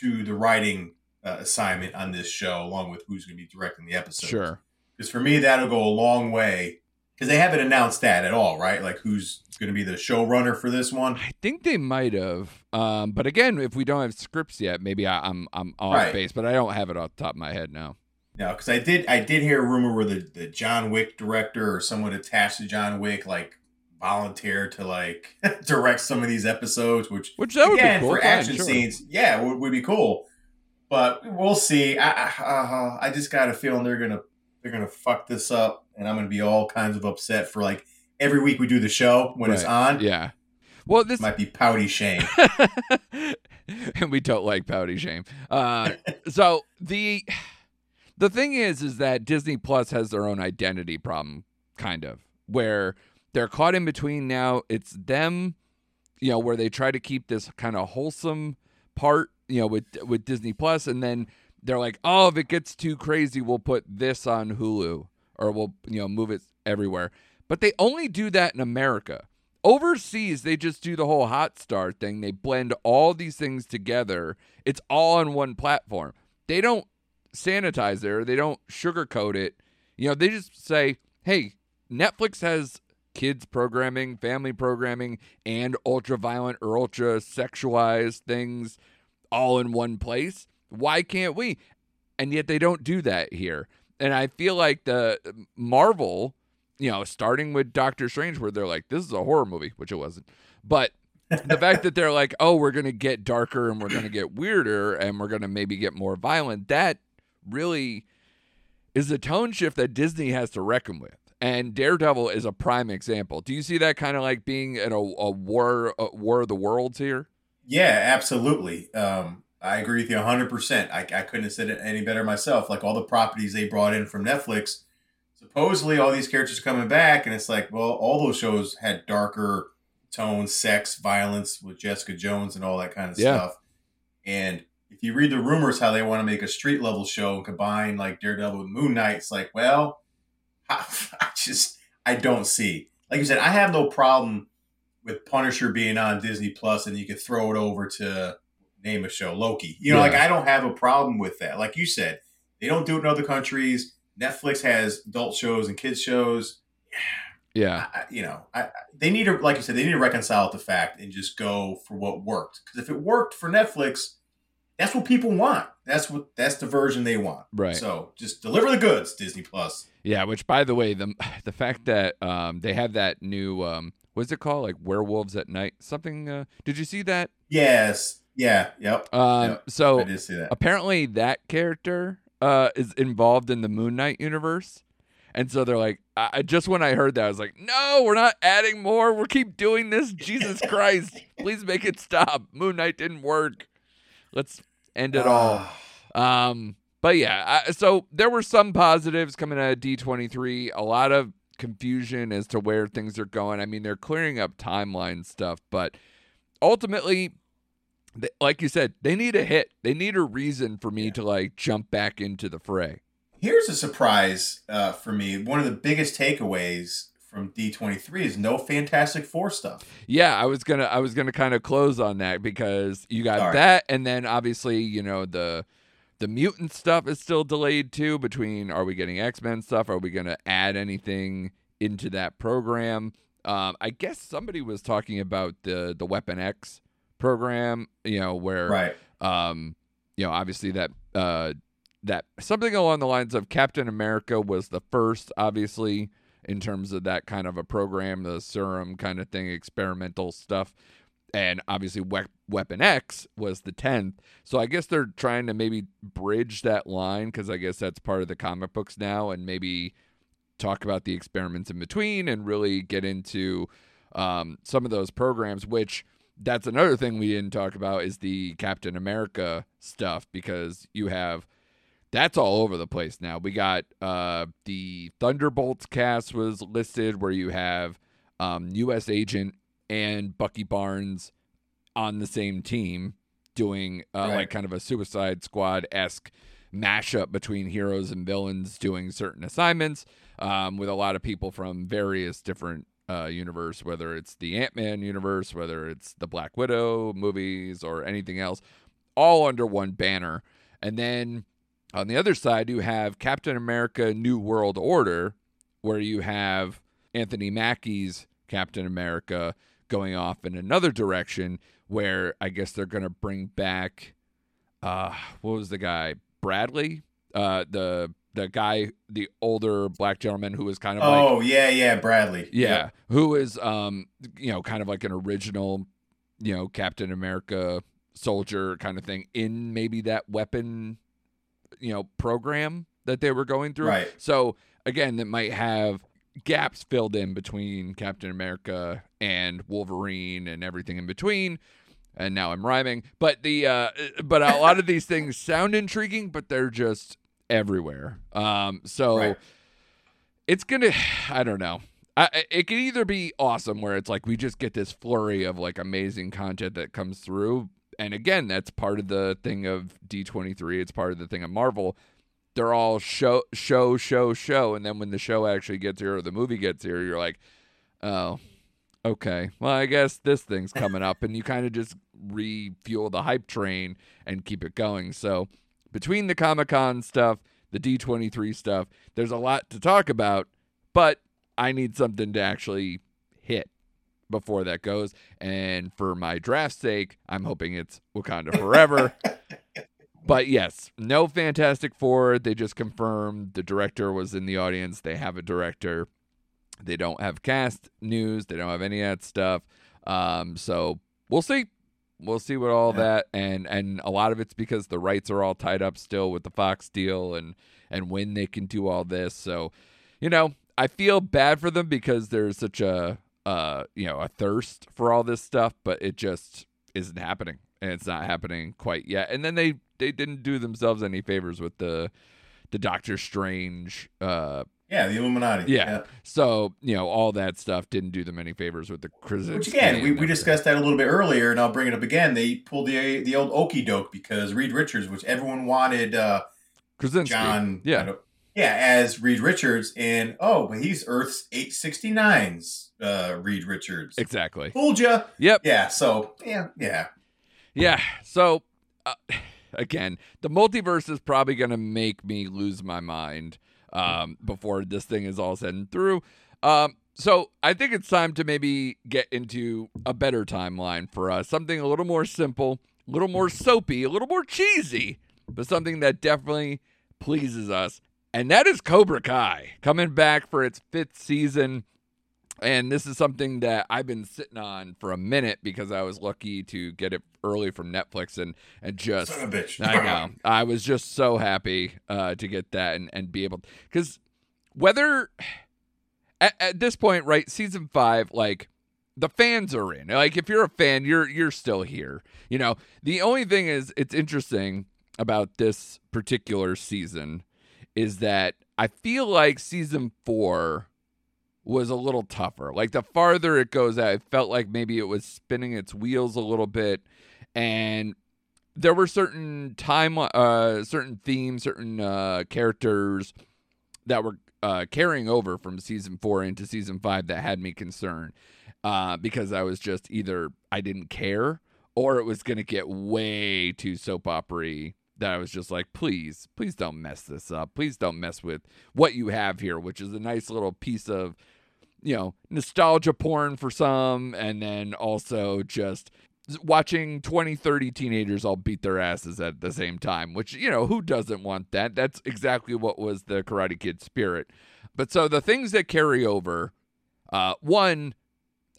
to the writing uh, assignment on this show along with who's going to be directing the episode Sure. because for me that'll go a long way because they haven't announced that at all right like who's going to be the showrunner for this one I think they might have. Um, but again, if we don't have scripts yet, maybe I, I'm I'm off Right. base, but I don't have it off the top of my head now. No, because I did I did hear a rumor where the, the John Wick director or someone attached to John Wick like volunteered to like direct some of these episodes, which Which that would be cool. for Fine, action sure. scenes, yeah, would, would be cool. But we'll see. I I, uh, I just got a feeling they're gonna they're gonna fuck this up, and I'm gonna be all kinds of upset for like every week we do the show when it's on. Yeah. Well, this Might be pouty Shane. and we don't like pouty Shane. Uh, so the the thing is, is that Disney Plus has their own identity problem, kind of, where they're caught in between now. It's them, you know, where they try to keep this kind of wholesome part, you know, with with Disney Plus, and then they're like, oh, if it gets too crazy, we'll put this on Hulu, or we'll you know move it everywhere. But they only do that in America. Overseas, they just do the whole Hotstar thing. They blend all these things together. It's all on one platform. They don't sanitize it or they don't sugarcoat it. You know, they just say, hey, Netflix has kids programming, family programming, and ultra violent or ultra sexualized things all in one place. Why can't we? And yet they don't do that here. And I feel like the Marvel, you know, starting with Doctor Strange, where they're like, this is a horror movie, which it wasn't. But the fact that they're like, oh, we're to get darker and we're to get weirder and we're to maybe get more violent, that really is a tone shift that Disney has to reckon with. And Daredevil is a prime example. Do you see that kind of like being in a, a war, a war of the worlds here? Yeah, absolutely. Um, I agree with you 100%. I, I couldn't have said it any better myself. Like all the properties they brought in from Netflix, supposedly all these characters coming back, and it's like, well, all those shows had darker tones, sex, violence with Jessica Jones and all that kind of Yeah. stuff. And if you read the rumors how they want to make a street level show and combine like Daredevil with Moon Knight, it's like, well, I, I just I don't see. Like you said, I have no problem with Punisher being on Disney Plus, and you could throw it over to name a show Loki. You know, like I don't have a problem with that. Like you said, they don't do it in other countries. Netflix has adult shows and kids shows. Yeah. I, you know, I, I- they need to, like you said, they need to reconcile the fact and just go for what worked. Because if it worked for Netflix, that's what people want. That's what that's the version they want. Right. So just deliver the goods, Disney Plus. Yeah, which by the way, the the fact that um they have that new um what's it called? Like werewolves at night. Something uh did you see that? Yes. Yeah. Yep. Um Yep, so I did see that. apparently that character uh is involved in the Moon Knight universe. And so they're like, I, I- just when I heard that, I was like, no, we're not adding more. We'll keep doing this. Jesus Christ, please make it stop. Moon Knight didn't work. Let's end it all. Ah. Um, but yeah, I, so there were some positives coming out of D23. A lot of confusion as to where things are going. I mean, they're clearing up timeline stuff, but ultimately, th- like you said, they need a hit. They need a reason for me Yeah. to like jump back into the fray. Here's a surprise uh, for me. One of the biggest takeaways from D23 is no Fantastic Four stuff. Yeah, I was gonna I was gonna kind of close on that because you got right. that, and then obviously you know the the mutant stuff is still delayed too. Between are we getting X Men stuff? Are we gonna add anything into that program? Um, I guess somebody was talking about the the Weapon X program. You know where Right. um, you know, obviously that uh, that something along the lines of Captain America was the first, obviously, in terms of that kind of a program, the serum kind of thing, experimental stuff, and obviously we- Weapon X was the tenth. So I guess they're trying to maybe bridge that line because I guess that's part of the comic books now, and maybe talk about the experiments in between and really get into um, some of those programs, which that's another thing we didn't talk about is the Captain America stuff because you have that's all over the place now. We got uh, the Thunderbolts cast was listed where you have um, U.S. Agent and Bucky Barnes on the same team doing uh, Right. like kind of a Suicide Squad esque mashup between heroes and villains doing certain assignments um, with a lot of people from various different uh, universe, whether it's the Ant Man universe, whether it's the Black Widow movies, or anything else, all under one banner. And then on the other side, you have Captain America New World Order, where you have Anthony Mackie's Captain America going off in another direction, where I guess they're going to bring back, uh, what was the guy? Bradley? Uh, the the guy, the older black gentleman who was kind of like Oh yeah, yeah, Bradley. yeah, who is um you know kind of like an original, you know, Captain America soldier kind of thing in maybe that weapon you know program that they were going through. Right. So again, that might have gaps filled in between Captain America and Wolverine and everything in between. And now I'm rhyming, but the uh but a lot of these things sound intriguing, but they're just everywhere. Um so Right. it's gonna i don't know. I, it could either be awesome where it's like we just get this flurry of like amazing content that comes through. And again that's part of the thing of d23 it's part of the thing of marvel. They're all show show show show. And then when the show actually gets here or the movie gets here you're like oh okay. Well i guess this thing's coming up. And you kind of just refuel the hype train and keep it going. So between the comic-con stuff the d23 stuff there's a lot to talk about but i need something to actually hit before that goes and for my draft sake i'm hoping it's wakanda forever but yes, no Fantastic Four. They just confirmed the director was in the audience. They have a director. They don't have cast news. They don't have any of that stuff. Um, so we'll see. We'll see what all Yeah. that and and a lot of it's because the rights are all tied up still with the Fox deal and and when they can do all this. So, you know, I feel bad for them because there's such a uh you know a thirst for all this stuff, but it just isn't happening and it's not happening quite yet. And then they they didn't do themselves any favors with the the Doctor Strange uh Yeah, the Illuminati. yeah. So, you know, all that stuff didn't do them any favors with the Krasinski. Which again, we, we discussed that a little bit earlier, and I'll bring it up again. They pulled the the old okey doke because Reed Richards, which everyone wanted uh, Krasinski. John, Yeah. Yeah, as Reed Richards, and oh, but he's Earth's 869's uh, Reed Richards. Exactly. Fooled ya. Yep. Yeah. So yeah, yeah. Yeah. So, uh, again, the multiverse is probably going to make me lose my mind um, before this thing is all said and through. Um, so, I think it's time to maybe get into a better timeline for us. Something a little more simple, a little more soapy, a little more cheesy, but something that definitely pleases us. And that is Cobra Kai coming back for its fifth season. And this is something that I've been sitting on for a minute because I was lucky to get it early from Netflix and and just Son of a bitch. I know. I was just so happy uh, to get that and and be able because whether at, at this point right season five like the fans are in. Like if you're a fan you're you're still here you know? The only thing is it's interesting about this particular season is that I feel like season four was a little tougher. Like the farther it goes out, it felt like maybe it was spinning its wheels a little bit, and there were certain time, uh, certain themes, certain uh, characters that were uh, carrying over from season four into season five that had me concerned uh, because I was just either I didn't care or it was going to get way too soap opera that I was just like, please, please don't mess this up. Please don't mess with what you have here, which is a nice little piece of, you know, nostalgia porn for some, and then also just watching 20, 30 teenagers all beat their asses at the same time, which, you know, who doesn't want that? That's exactly what was the Karate Kid spirit. But so the things that carry over, uh, one,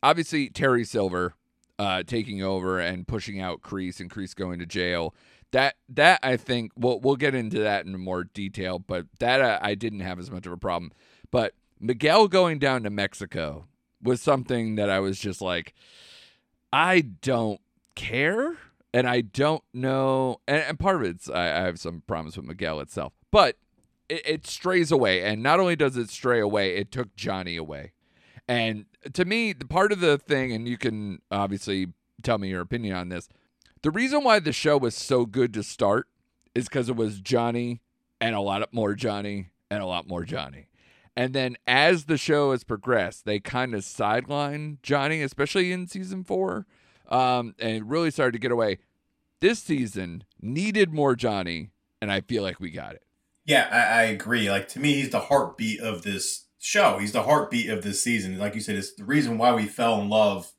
obviously Terry Silver uh, taking over and pushing out Kreese and Kreese going to jail. That that I think we'll we'll get into that in more detail, but that uh, I didn't have as much of a problem. But Miguel going down to Mexico was something that I was just like, I don't care, and I don't know. And, and part of it's I, I have some problems with Miguel itself, but it, it strays away. And not only does it stray away, it took Johnny away. And to me, the part of the thing, and you can obviously tell me your opinion on this. The reason why the show was so good to start is because it was Johnny and a lot more Johnny and a lot more Johnny. And then as the show has progressed, they kind of sideline Johnny, especially in season four, um, and it really started to get away. This season needed more Johnny, and I feel like we got it. Yeah, I, I agree. Like to me, he's the heartbeat of this show. He's the heartbeat of this season. Like you said, it's the reason why we fell in love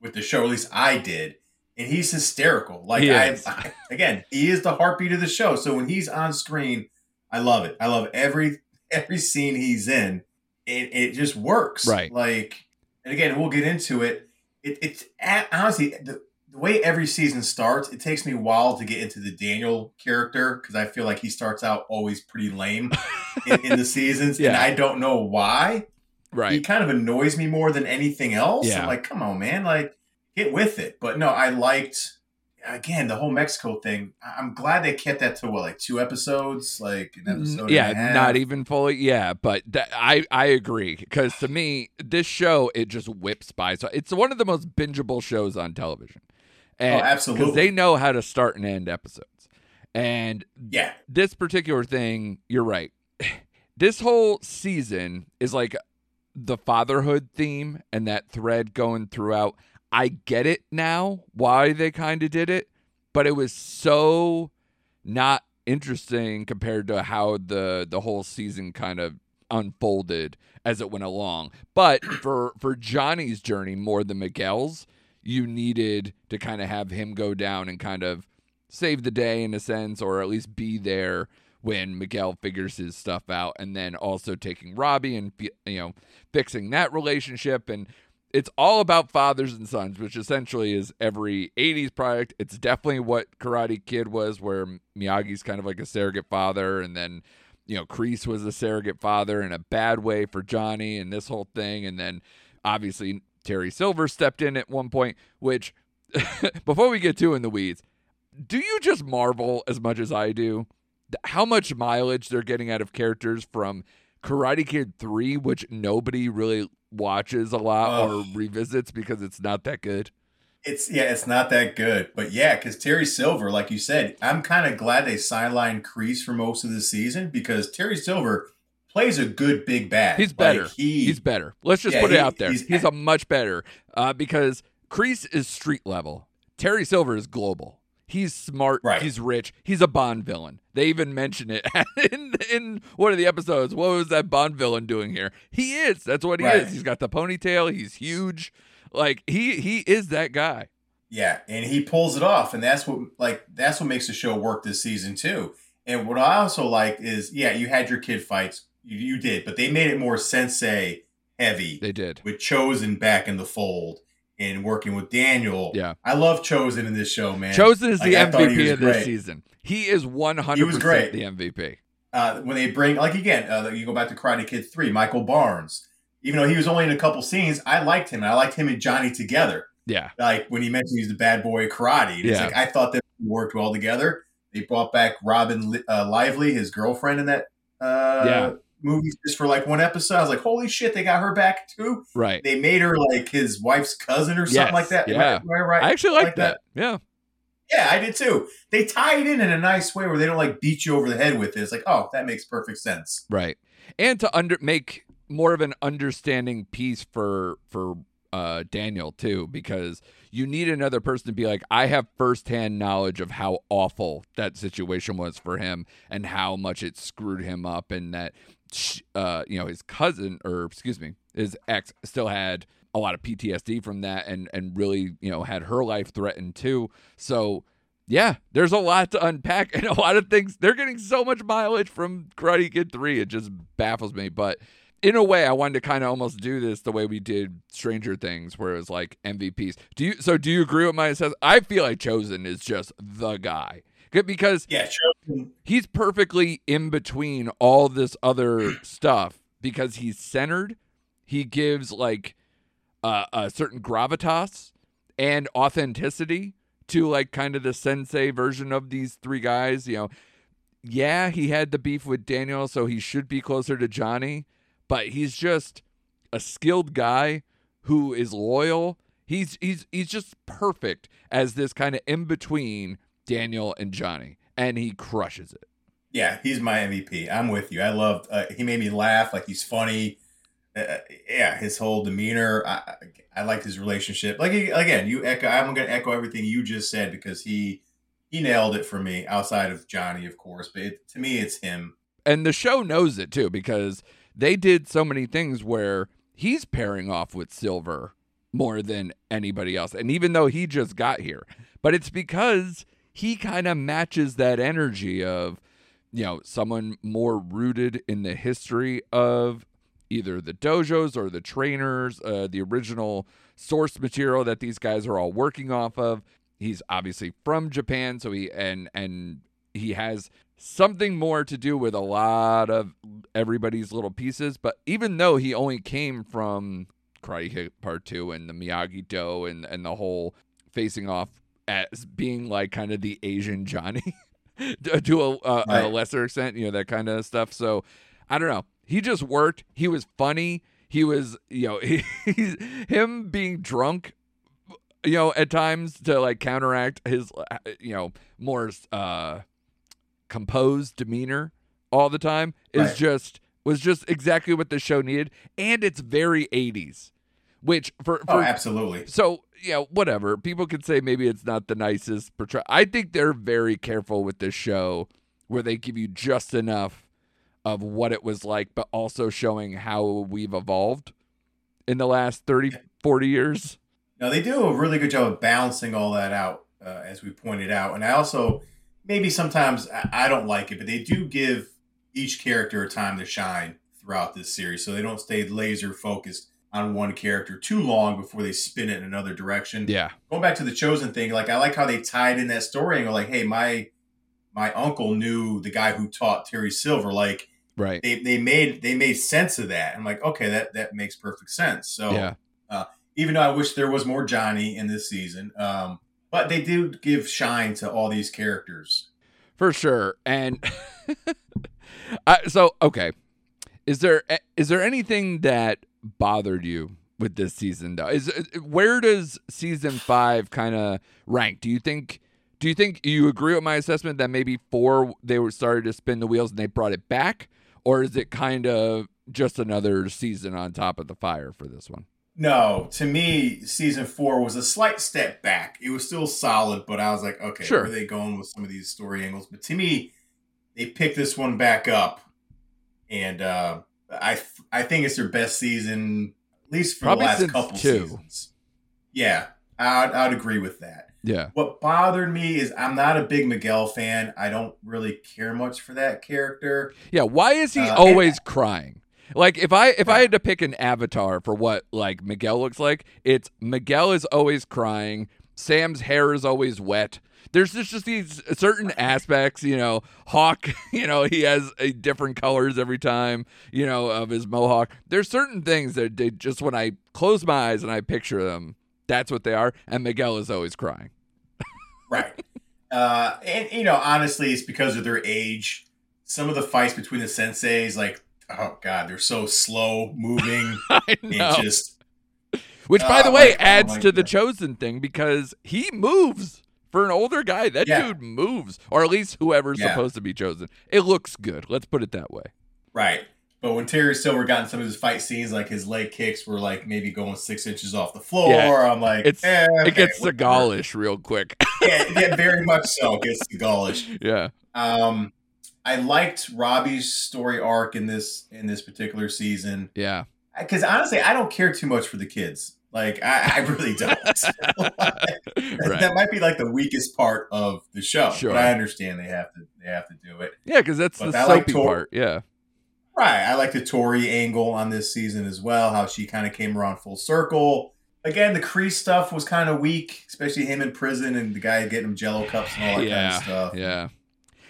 with the show. At least I did. And he's hysterical. Like He I. I, again, he is the heartbeat of the show. So when he's on screen, I love it. I love every every scene he's in. It it just works. Right. Like, and again, we'll get into it. It it's honestly the the way every season starts. It takes me a while to get into the Daniel character because I feel like he starts out always pretty lame in, in the seasons, and I don't know why Right. he kind of annoys me more than anything else. Yeah. I'm like, come on, man, like get with it. But no, I liked again the whole Mexico thing. I'm glad they kept that to what like two episodes, like an mm, episode. yeah, and a half. not even fully. Yeah, but that, I I agree because to me this show it just whips by. So it's one of the most bingeable shows on television. Oh, and, Oh, absolutely. Because they know how to start and end episodes. And Yeah, this particular thing, you're right. This whole season is like the fatherhood theme and that thread going throughout. I get it now why they kind of did it, but it was so not interesting compared to how the the whole season kind of unfolded as it went along. But for for Johnny's journey more than Miguel's, you needed to kind of have him go down and kind of save the day in a sense, or at least be there when Miguel figures his stuff out, and then also taking Robbie and you know fixing that relationship and. It's all about fathers and sons, which essentially is every 80s product. It's definitely what Karate Kid was, where Miyagi's kind of like a surrogate father, and then you know, Kreese was a surrogate father in a bad way for Johnny and this whole thing. And then obviously Terry Silver stepped in at one point, which before we get too in the weeds, do you just marvel as much as I do how much mileage they're getting out of characters from Karate Kid 3, which nobody really watches a lot or revisits because it's not that good? it's yeah, it's not that good. But yeah, because Terry Silver, like you said, I'm kind of glad they sidelined Kreese for most of the season because Terry Silver plays a good big bad. He's better. Like, he, He's better. Let's just Yeah, put it he- out there. He's, he's- a much better uh, because Kreese is street level. Terry Silver is global. He's smart. Right. He's rich. He's a Bond villain. They even mention it in, in one of the episodes. What was that Bond villain doing here? He is. That's what he Right. is. He's got the ponytail. He's huge. Like he he is that guy. Yeah, and he pulls it off, and that's what like that's what makes the show work this season too. And what I also like is, yeah, you had your kid fights, you, you did, but they made it more sensei heavy They did. with Chozen back in the fold and working with Daniel. Yeah. I love Chozen in this show, man. Chozen is the I MVP of this great. season. He is one He hundred was great. the MVP. uh, when they bring like again, uh, you go back to Karate Kid three, Michael Barnes. Even though he was only in a couple scenes, I liked him. I liked him and Johnny together. Yeah. Like when he mentioned he's the bad boy of karate. Yeah. like I thought they worked well together. They brought back Robyn uh, Lively, his girlfriend in that uh, Yeah. Movie, just for like one episode. I was like, holy shit, they got her back too. Right. They made her like his wife's cousin or something Yes, like that. Yeah. I right? I actually like, like that. Yeah. Yeah, I did too. They tie it in in a nice way where they don't like beat you over the head with it. It's like, oh, that makes perfect sense. Right. and to under make more of an understanding piece for for uh, Daniel too, because you need another person to be like, I have firsthand knowledge of how awful that situation was for him and how much it screwed him up, and that uh, you know his cousin or excuse me, his ex still had a lot of PTSD from that, and and really you know had her life threatened too. So yeah, there's a lot to unpack and a lot of things. They're getting so much mileage from Karate Kid 3. It just baffles me. But in a way, I wanted to kind of almost do this the way we did Stranger Things, where it was like MVPs. Do you so do you agree with my assessment? I feel like Chozen is just the guy. Because yeah, Chozen. he's perfectly in between all this other stuff because he's centered. He gives like uh, a certain gravitas and authenticity to like kind of the sensei version of these three guys. You know, yeah, he had the beef with Daniel, so he should be closer to Johnny, but he's just a skilled guy who is loyal. He's he's he's just perfect as this kind of in between Daniel and Johnny, and he crushes it. Yeah, he's my MVP. I'm with you. I loved. Uh, he made me laugh. Like he's funny. Uh, yeah, his whole demeanor. I, I liked his relationship. Like again, you echo. I'm going to echo everything you just said because he he nailed it for me. Outside of Johnny, of course, but it, to me, it's him. And the show knows it too because they did so many things where he's pairing off with Silver more than anybody else. And even though he just got here, but it's because he kind of matches that energy of, you know, someone more rooted in the history of either the dojos or the trainers, uh, the original source material that these guys are all working off of. He's obviously from Japan, so he and and he has something more to do with a lot of everybody's little pieces. But even though he only came from Karate Kid Part Two and the Miyagi Do and and the whole facing off as being like kind of the Asian Johnny to a, uh, right. a lesser extent, you know that kind of stuff. So I don't know he just worked. He was funny. He was, you know, he, him being drunk, you know, at times to like counteract his, you know, more uh, composed demeanor all the time is right. just was just exactly what the show needed, and it's very 80s. Which for, oh, for oh, absolutely. So yeah, whatever people can say, maybe it's not the nicest portrayal. I think they're very careful with this show, where they give you just enough of what it was like, but also showing how we've evolved in the last 30, 40 years. Now, they do a really good job of balancing all that out, uh, as we pointed out. And I also, maybe sometimes I don't like it, but they do give each character a time to shine throughout this series. So they don't stay laser focused on one character too long before they spin it in another direction. Yeah. Going back to the Chozen thing, like I like how they tied in that story and go like, hey, my my uncle knew the guy who taught Terry Silver. Like, right? They, they made they made sense of that. I'm like, okay, that that makes perfect sense. So, yeah. Uh, even though I wish there was more Johnny in this season, um, but they do give shine to all these characters for sure. And I, so, okay, is there is there anything that bothered you with this season though? Is where does season five kind of rank? Do you think? Do you think you agree with my assessment that maybe four they were started to spin the wheels and they brought it back, or is it kind of just another season on top of the fire for this one? No, to me, season four was a slight step back. It was still solid, but I was like, okay, sure. where are they going with some of these story angles? But to me, they picked this one back up, and uh, I I think it's their best season, at least for Probably the last couple two. seasons. Yeah, I'd, I'd agree with that. Yeah. What bothered me is I'm not a big Miguel fan. I don't really care much for that character. Yeah. Why is he uh, always and, crying? Like if I if I had to pick an avatar for what like Miguel looks like, it's Miguel is always crying. Sam's hair is always wet. There's just, just these certain aspects, you know. Hawk, you know, he has a different colors every time, you know, of his mohawk. There's certain things that they just when I close my eyes and I picture them, that's what they are. And Miguel is always crying. right. Uh, and, you know, honestly, it's because of their age. Some of the fights between the senseis, like, oh, God, they're so slow moving. I know. And just. Which, by uh, the way, like, oh adds oh to the Chozen thing because he moves. For an older guy, that yeah. dude moves, or at least whoever's yeah. supposed to be Chozen. It looks good. Let's put it that way. Right. But when Terry Silver got in some of his fight scenes, like his leg kicks were like maybe going six inches off the floor. Yeah. I'm like, It's- eh, okay, it gets. Seagullish real quick. yeah, yeah, very much so. It gets Seagullish. yeah. Um, I liked Robbie's story arc in this in this particular season Yeah. because honestly, I don't care too much for the kids. Like I, I really don't. right. That might be like the weakest part of the show, Sure. but I understand they have to they have to do it. Yeah, because that's But the I like Tor- part. Yeah. Right. I like the Tori angle on this season as well. How she kind of came around full circle. Again, the Kreese stuff was kind of weak, especially him in prison and the guy getting him Jello cups and all that Yeah. kind of stuff. Yeah.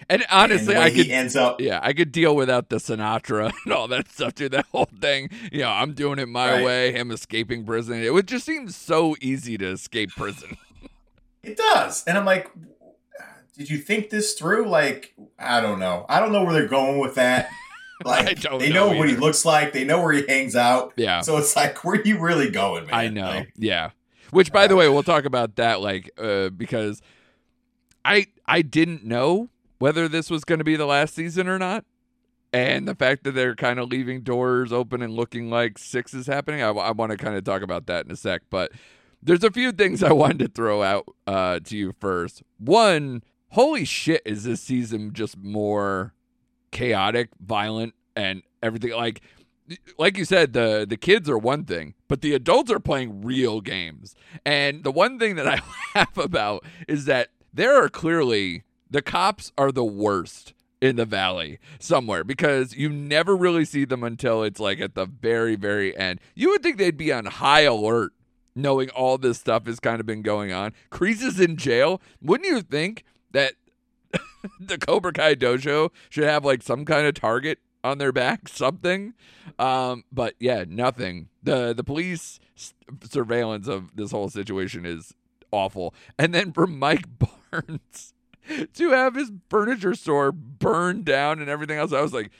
And And honestly, way I could. ends up. Yeah, I could deal without the Sinatra and all that stuff, dude. That whole thing, you know, I'm doing it my Right. way. Him escaping prison. It would just seem so easy to escape prison. It does, and I'm like, did you think this through? Like, I don't know. I don't know where they're going with that. Like, I don't they know know, what he looks like. They know where he hangs out. Yeah, So it's like, where are you really going, man? I know. Like, yeah. Which, by the way, we'll talk about that, like, uh, because I I didn't know whether this was going to be the last season or not, and the fact that they're kind of leaving doors open and looking like six is happening. I, want to kind of talk about that in a sec, but there's a few things I wanted to throw out uh, to you first. One, holy shit, is this season just more chaotic, violent, and everything like like you said, the the kids are one thing, but the adults are playing real games. And the one thing that I laugh about is that there are clearly the cops are the worst in the valley somewhere because you never really see them until it's like at the very very end. You would think they'd be on high alert knowing all this stuff has kind of been going on. Kreese is in jail. Wouldn't you think that the Cobra Kai dojo should have like some kind of target on their back, something? Um, but yeah, nothing. The the police surveillance of this whole situation is awful. And then for Mike Barnes to have his furniture store burned down and everything else, I was like,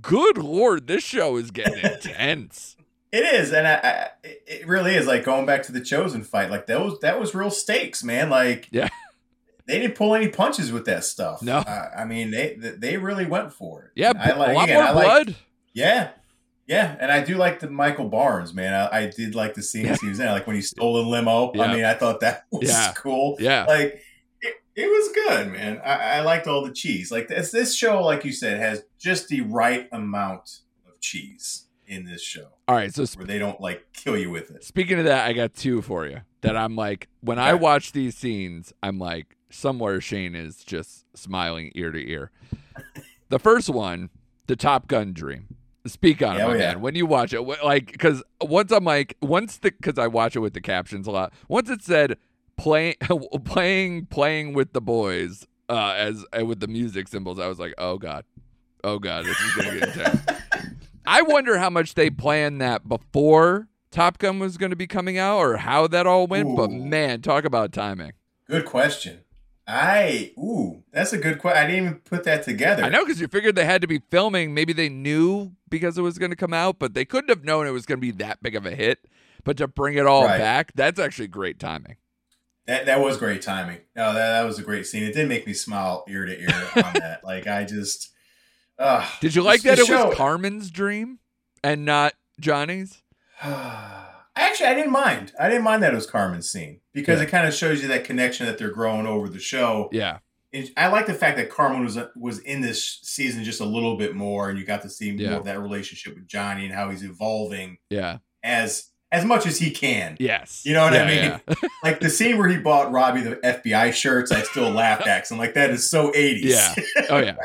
good lord, this show is getting intense. It is, and I, I, it really is. Like going back to the Chozen fight, like that was that was real stakes, man. Like, Yeah. they didn't pull any punches with that stuff. No. uh, I mean they they really went for it. Yeah, I a like lot again, more I like- blood. Yeah, yeah, and I do like the Michael Barnes man. I, I did like the scenes he was in, like when he stole the limo. Yeah. I mean, I thought that was Yeah. cool. yeah. Like it, was good, man. I, I liked all the cheese. Like this, this show, like you said, has just the right amount of cheese in this show All right, so where they don't like kill you with it. Speaking of that, I got two for you that I'm like, when I watch these scenes, I'm like, somewhere Shane is just smiling ear to ear. the first one, the Top Gun dream. Speak on it, my yeah. man. When you watch it, like, because once I'm like, once the, because I watch it with the captions a lot. Once it said playing, playing, playing with the boys, uh, as uh, with the music symbols, I was like, oh god, oh god, this is gonna get intense. I wonder how much they planned that before Top Gun was going to be coming out, or how that all went. But man, talk about timing. Good question. I ooh, that's a good question. I didn't even put that together. I know because you figured they had to be filming. Maybe they knew because it was going to come out, but they couldn't have known it was going to be that big of a hit. But to bring it all Right. back, that's actually great timing. That that was great timing. No, that, that was a great scene. It did make me smile ear to ear on that. Like I just. Uh, Did you like that it show- was Carmen's dream and not Johnny's? Actually, I didn't mind. I didn't mind that it was Carmen's scene because Yeah. it kind of shows you that connection that they're growing over the show. Yeah, And I like the fact that Carmen was was in this season just a little bit more, and you got to see Yeah. more of that relationship with Johnny and how he's evolving yeah, as as much as he can. yes. You know what I Yeah, mean? Like the scene where he bought Robbie the FBI shirts, I still laughed at. I'm like, that is so 80s. Yeah. Oh yeah.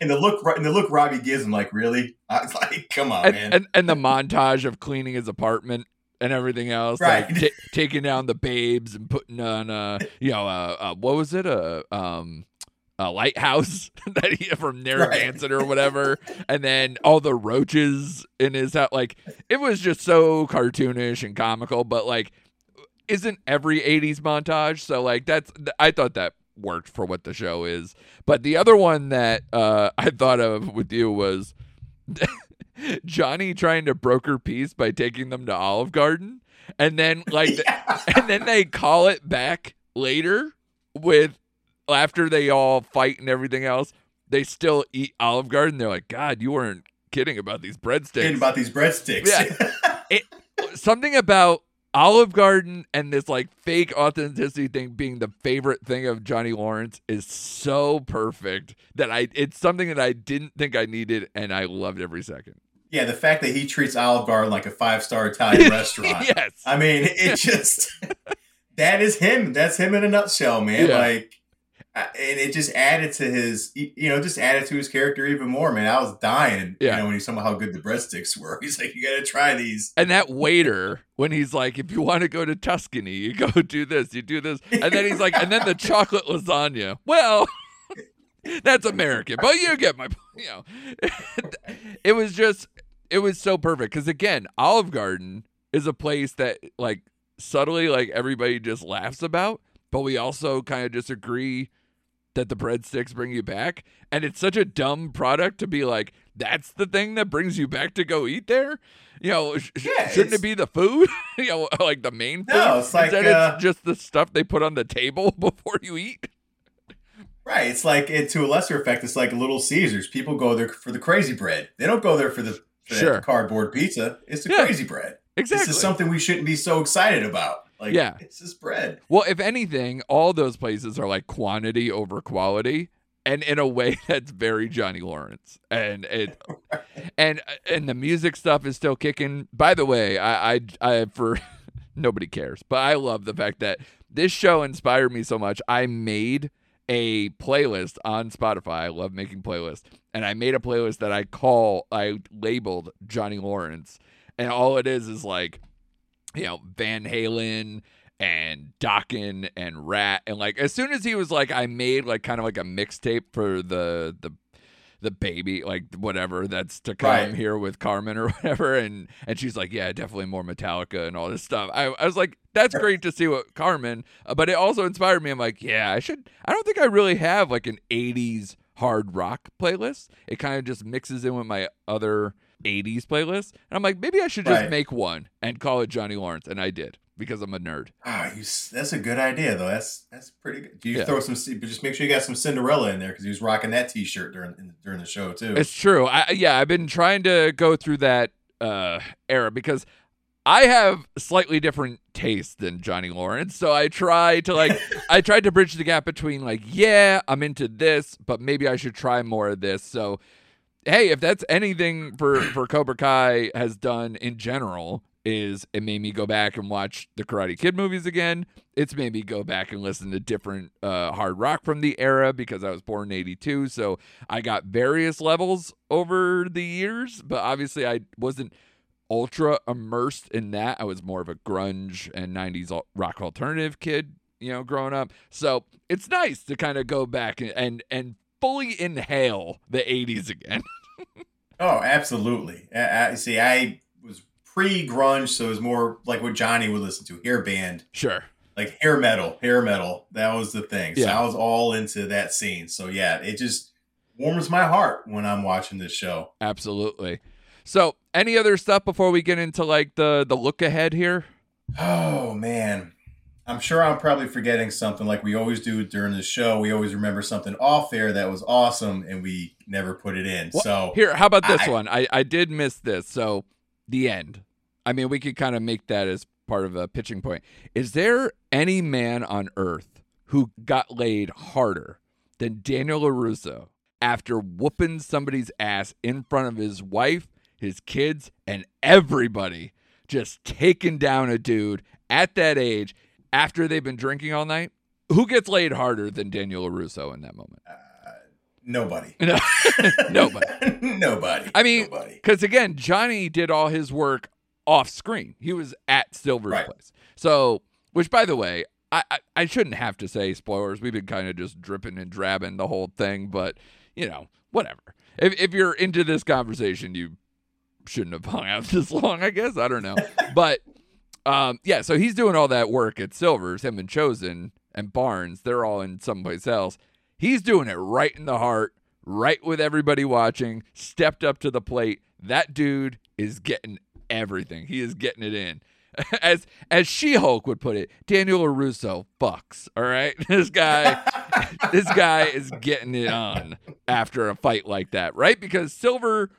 and the look, and the look Robbie gives him, like, really? I was like, come on, and, man. and and the montage of cleaning his apartment and everything else, like Right. taking down the babes and putting on uh you know uh, uh what was it a um a lighthouse that he from Narragansett or whatever, and then all the roaches in his house, like it was just so cartoonish and comical, but like isn't every 80s montage? So like that's i thought that worked for what the show is. But the other one that uh i thought of with you was johnny trying to broker peace by taking them to olive garden and then like Yeah. and then they call it back later with after they all fight and everything else they still eat olive garden they're like god you weren't kidding about these breadsticks. Kidding about these breadsticks. Yeah. Something about Olive Garden and this like fake authenticity thing being the favorite thing of Johnny Lawrence is so perfect that I it's something that I didn't think I needed and I loved every second. yeah, the fact that he treats Olive Garden like a five star Italian restaurant. yes. I mean, it just that is him. That's him in a nutshell, man. Yeah. Like, and it just added to his, you know, just added to his character even more, man. I was dying, Yeah. you know, when he saw how good the breadsticks were. He's like, you got to try these. And that waiter, when he's like, if you want to go to Tuscany, you go do this, you do this. And then he's like, and then the chocolate lasagna. Well, that's American, but you get my, point, you know, it was just, it was so perfect. Because again, Olive Garden is a place that like subtly, like everybody just laughs about, but we also kind of disagree that the breadsticks bring you back. And it's such a dumb product to be like, that's the thing that brings you back to go eat there. You know, sh- Yeah, shouldn't it be the food? you know, like the main food. No, it's like, uh, it's just the stuff they put on the table before you eat. Right. It's like, and to a lesser effect, it's like Little Caesars. People go there for the crazy bread. They don't go there for the, for Sure. cardboard pizza. It's the Yeah. crazy bread. Exactly. This is something we shouldn't be so excited about. Like, Yeah. it's just bread. Well, if anything, all those places are like quantity over quality, and in a way that's very Johnny Lawrence. And it, and uh, and the music stuff is still kicking. By the way, I I, I for nobody cares, but I love the fact that this show inspired me so much. I made a playlist on Spotify. I love making playlists, and I made a playlist that I call I labeled Johnny Lawrence, and all it is is like you know, Van Halen and Dokken and Ratt. And like as soon as he was like I made like kind of like a mixtape for the the the baby like whatever that's to come Right. here with Carmen or whatever. And and she's like yeah definitely more Metallica and all this stuff. I, I was like that's great to see what Carmen uh, but it also inspired me. I'm like yeah I should I don't think I really have like an 80s hard rock playlist. It kind of just mixes in with my other 80s playlist and I'm like maybe I should just Right. make one and call it Johnny Lawrence and I did because I'm a nerd Ah, you, that's a good idea though. That's that's pretty good. Do you Yeah. throw some? But just make sure you got some Cinderella in there because he was rocking that T-shirt during in- during the show too. It's true. I, yeah, I've been trying to go through that uh, era because I have slightly different taste than Johnny Lawrence. So I try to like, I tried to bridge the gap between like, yeah, I'm into this, but maybe I should try more of this. So, hey, if that's anything for for Cobra Kai has done in general, is it made me go back and watch the Karate Kid movies again. It's made me go back and listen to different uh, hard rock from the era because I was born in '82. So I got various levels over the years, but obviously I wasn't ultra immersed in that. I was more of a grunge and 90s rock alternative kid, you know, growing up. So it's nice to kind of go back and, and, and fully inhale the 80s again. oh, absolutely. I, I see. I was pre-grunge, so it was more like what Johnny would listen to, hair band, sure. like hair metal, hair metal. That was the thing. So Yeah. I was all into that scene. So yeah, it just warms my heart when I'm watching this show. Absolutely. So, any other stuff before we get into like the the look ahead here? Oh man. I'm sure I'm probably forgetting something like we always do during the show. We always remember something off air that was awesome and we never put it in. Well, so Here, how about this I- one? I I did miss this. So, the end. I mean, we could kind of make that as part of a pitching point. Is there any man on earth who got laid harder than Daniel LaRusso after whooping somebody's ass in front of his wife, his kids, and everybody? Just taking down a dude at that age after they've been drinking all night? Who gets laid harder than Daniel LaRusso in that moment? uh, nobody. No. Nobody. nobody. I mean. Because again, Johnny did all his work off screen. He was at Silver's Right. place. So, which by the way, I, I, I shouldn't have to say spoilers. We've been kind of just dripping and drabbing the whole thing, but you know, whatever. If if you're into this conversation, you shouldn't have hung out this long. I guess I don't know, but um, yeah. So he's doing all that work at Silver's. Him and Chozen and Barnes, they're all in someplace else. He's doing it right in the heart, right with everybody watching. Stepped up to the plate. That dude is getting everything. He is getting it in. As as She Hulk would put it, Daniel Russo fucks. All right, this guy, this guy is getting it on after a fight like that, right? Because Silver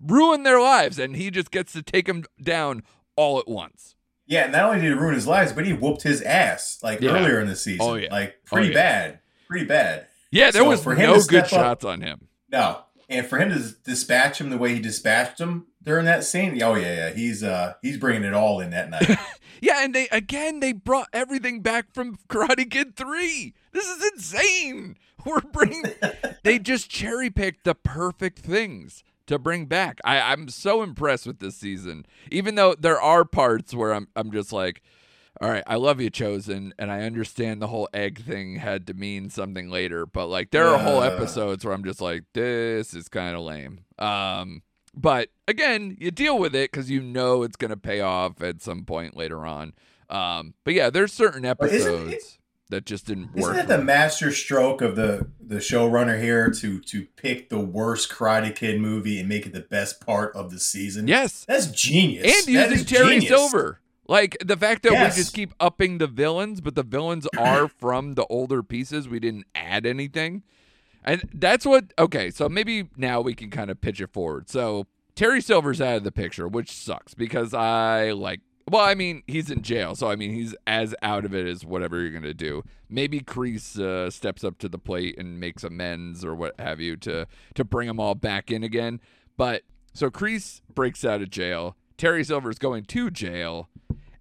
ruined their lives, and he just gets to take them down all at once. Yeah, not only did he ruin his lives, but he whooped his ass like Yeah. earlier in the season. Oh, yeah. Like pretty Oh, yeah. bad. Pretty bad. Yeah, there So was for him no good up- shots on him. No. And for him to dispatch him the way he dispatched him during that scene, oh yeah, yeah, he's uh he's bringing it all in that night. Yeah, and they again they brought everything back from Karate Kid 3. This is insane. We're bringing they just cherry picked the perfect things to bring back. I, I'm so impressed with this season. Even though there are parts where I'm I'm just like, all right, I love you, Chozen, and I understand the whole egg thing had to mean something later, but like there are whole episodes where I'm just like, this is kind of lame. Um, but again, you deal with it because you know it's gonna pay off at some point later on. Um, but yeah, there's certain episodes that just didn't work. Isn't that the master stroke of the the showrunner here to to pick the worst Karate Kid movie and make it the best part of the season? yes, That's genius. and That using Terry genius. Silver. Like the fact that Yes. we just keep upping the villains, but the villains are from the older pieces. We didn't add anything. And that's what okay, so maybe now we can kind of pitch it forward. So Terry Silver's out of the picture, which sucks because I like well, I mean, he's in jail, so I mean he's as out of it as whatever you're gonna do. Maybe Kreese uh, steps up to the plate and makes amends or what have you to to bring them all back in again. But so Kreese breaks out of jail. Terry Silver is going to jail,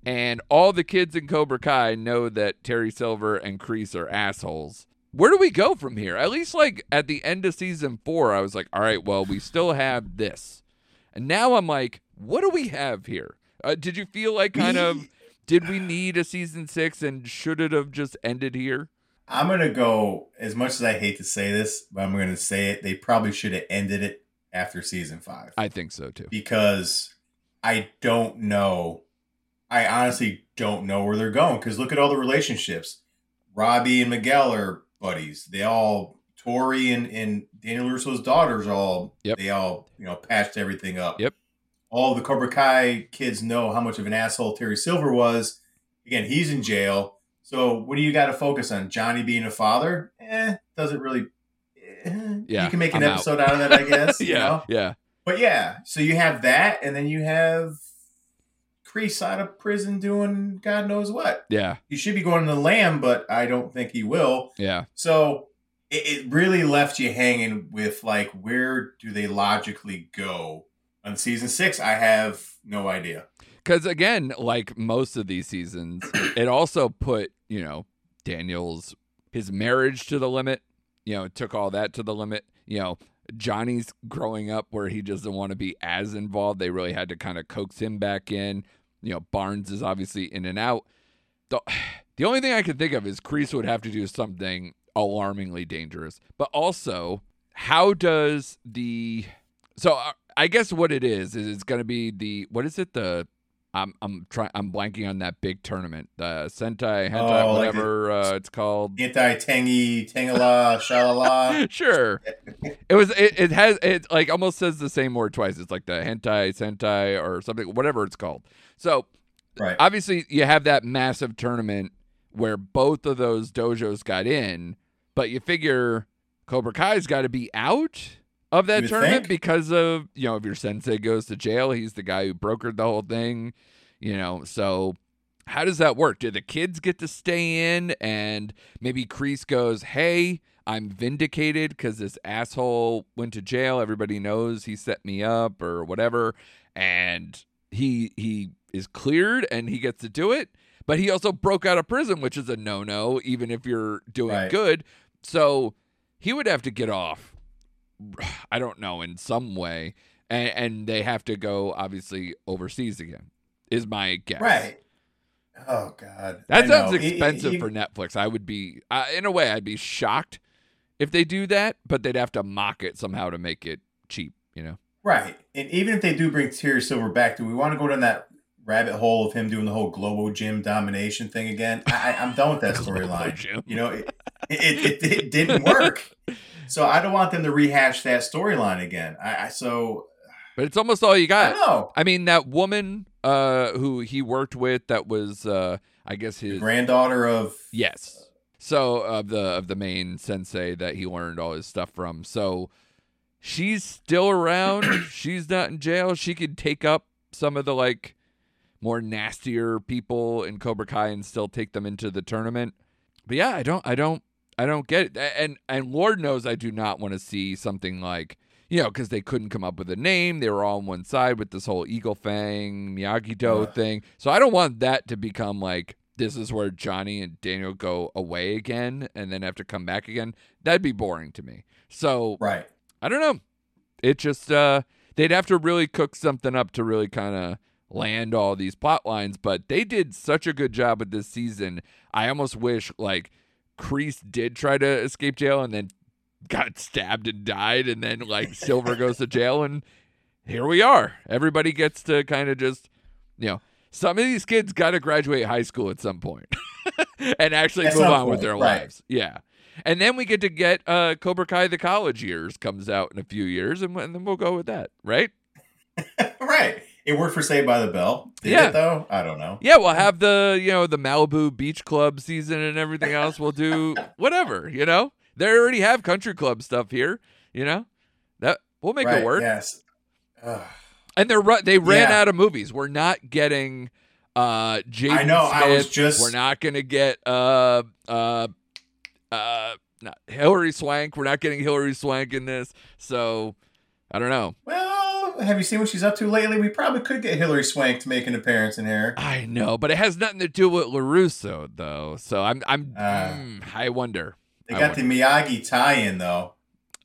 and all the kids in Cobra Kai know that Terry Silver and Kreese are assholes. Where do we go from here? At least, like at the end of season four, I was like, all right, well, we still have this, and now I'm like, what do we have here? Uh, did you feel like kind of did we need a season six, and should it have just ended here? I'm gonna go as much as I hate to say this, but I'm gonna say it. They probably should have ended it after season five I think so too. because I don't know. I honestly don't know where they're going because look at all the relationships. Robbie and Miguel are buddies. They all Tori and, and Daniel Russo's daughters all Yep. they all you know patched everything up. Yep. All the Cobra Kai kids know how much of an asshole Terry Silver was. Again, he's in jail. So what do you got to focus on? Johnny being a father? Eh, doesn't really. eh, Yeah, you can make an I'm episode out of that, I guess. you yeah, know? yeah, But yeah, so you have that, and then you have Kreese out of prison doing God knows what. yeah, He should be going to the Lamb, but I don't think he will. yeah. So it, it really left you hanging with like, where do they logically go on season six? I have no idea. Because again, like most of these seasons, it also put you know Daniel's his marriage to the limit. You know, it took all that to the limit. You know, Johnny's growing up where he doesn't want to be as involved. They really had to kind of coax him back in. You know, Barnes is obviously in and out. The, the only thing I can think of is Kreese would have to do something alarmingly dangerous. But also, how does the so uh, I guess what it is is it's going to be the what is it the I'm I'm trying I'm blanking on that big tournament the Sentai Hentai Oh, like whatever uh, it's called. Anti tangy, tangala, shalala. sure, it was it, it has it like almost says the same word twice. It's like the hentai sentai or something whatever it's called. So Right. obviously you have that massive tournament where both of those dojos got in, but you figure Cobra Kai's got to be out of that tournament think. because of you know if your sensei goes to jail, he's the guy who brokered the whole thing, you know. So how does that work? Do the kids get to stay in and maybe Kreese goes, "Hey, I'm vindicated because this asshole went to jail. Everybody knows he set me up or whatever, and he he is cleared and he gets to do it." But he also broke out of prison, which is a no-no, even if you're doing Right. good. So he would have to get off. I don't know in some way, and, and they have to go obviously overseas again. Is my guess. Right. Oh God. That I sounds know. Expensive for Netflix. I would be, uh, in a way, I'd be shocked if they do that, but they'd have to mock it somehow to make it cheap. You know? Right. And even if they do bring Terry Silver back, do we want to go down that rabbit hole of him doing the whole Globo Gym domination thing again? I, I, I'm done with that storyline. You know, it, it, it, it didn't work. So I don't want them to rehash that storyline again. I, I so But it's almost all you got. know. I mean, that woman uh, who he worked with, that was, uh, I guess The his granddaughter of Yes. So of the of the main sensei that he learned all his stuff from. So she's still around. she's not in jail. She could take up some of the like more nastier people in Cobra Kai and still take them into the tournament. But yeah, I don't I don't I don't get it. And and Lord knows I do not want to see something like you know, because they couldn't come up with a name. They were all on one side with this whole Eagle Fang, Miyagi Do Ugh. thing. So I don't want that to become like this is where Johnny and Daniel go away again and then have to come back again. That'd be boring to me. So Right. I don't know. It just uh they'd have to really cook something up to really kind of land all these plot lines, but they did such a good job with this season. I almost wish like Kreese did try to escape jail and then got stabbed and died and then like Silver goes to jail and here we are. Everybody gets to kind of just you know, some of these kids got to graduate high school at some point and actually At move on with their right. lives. Yeah. And then we get to get uh, Cobra Kai the college years comes out in a few years, and, and then we'll go with that, right? right. It worked for Saved by the Bell. Did Yeah. it though? I don't know. Yeah, we'll have the you know the Malibu Beach Club season and everything else. We'll do whatever, you know. They already have country club stuff here, you know. That we'll make right. it work. Yes. Ugh. And they're they ran Yeah. out of movies. We're not getting uh Jaden I know, Smith. I was just- We're not gonna get uh uh uh not Hilary Swank. We're not getting Hilary Swank in this. So I don't know. Well, have you seen what she's up to lately? We probably could get Hilary Swank to make an appearance in here. I know, but it has nothing to do with LaRusso though. So I'm I'm Uh, mm, I wonder. They I got the Miyagi tie-in though.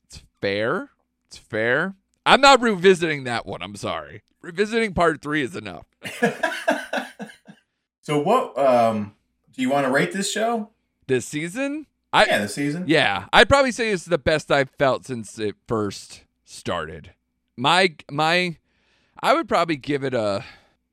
It's fair. It's fair. I'm not revisiting that one. I'm sorry. Revisiting part three is enough. so what? Um, do you want to rate this show? This season, I yeah, the season. yeah, I'd probably say it's the best I've felt since it first started. My my, I would probably give it a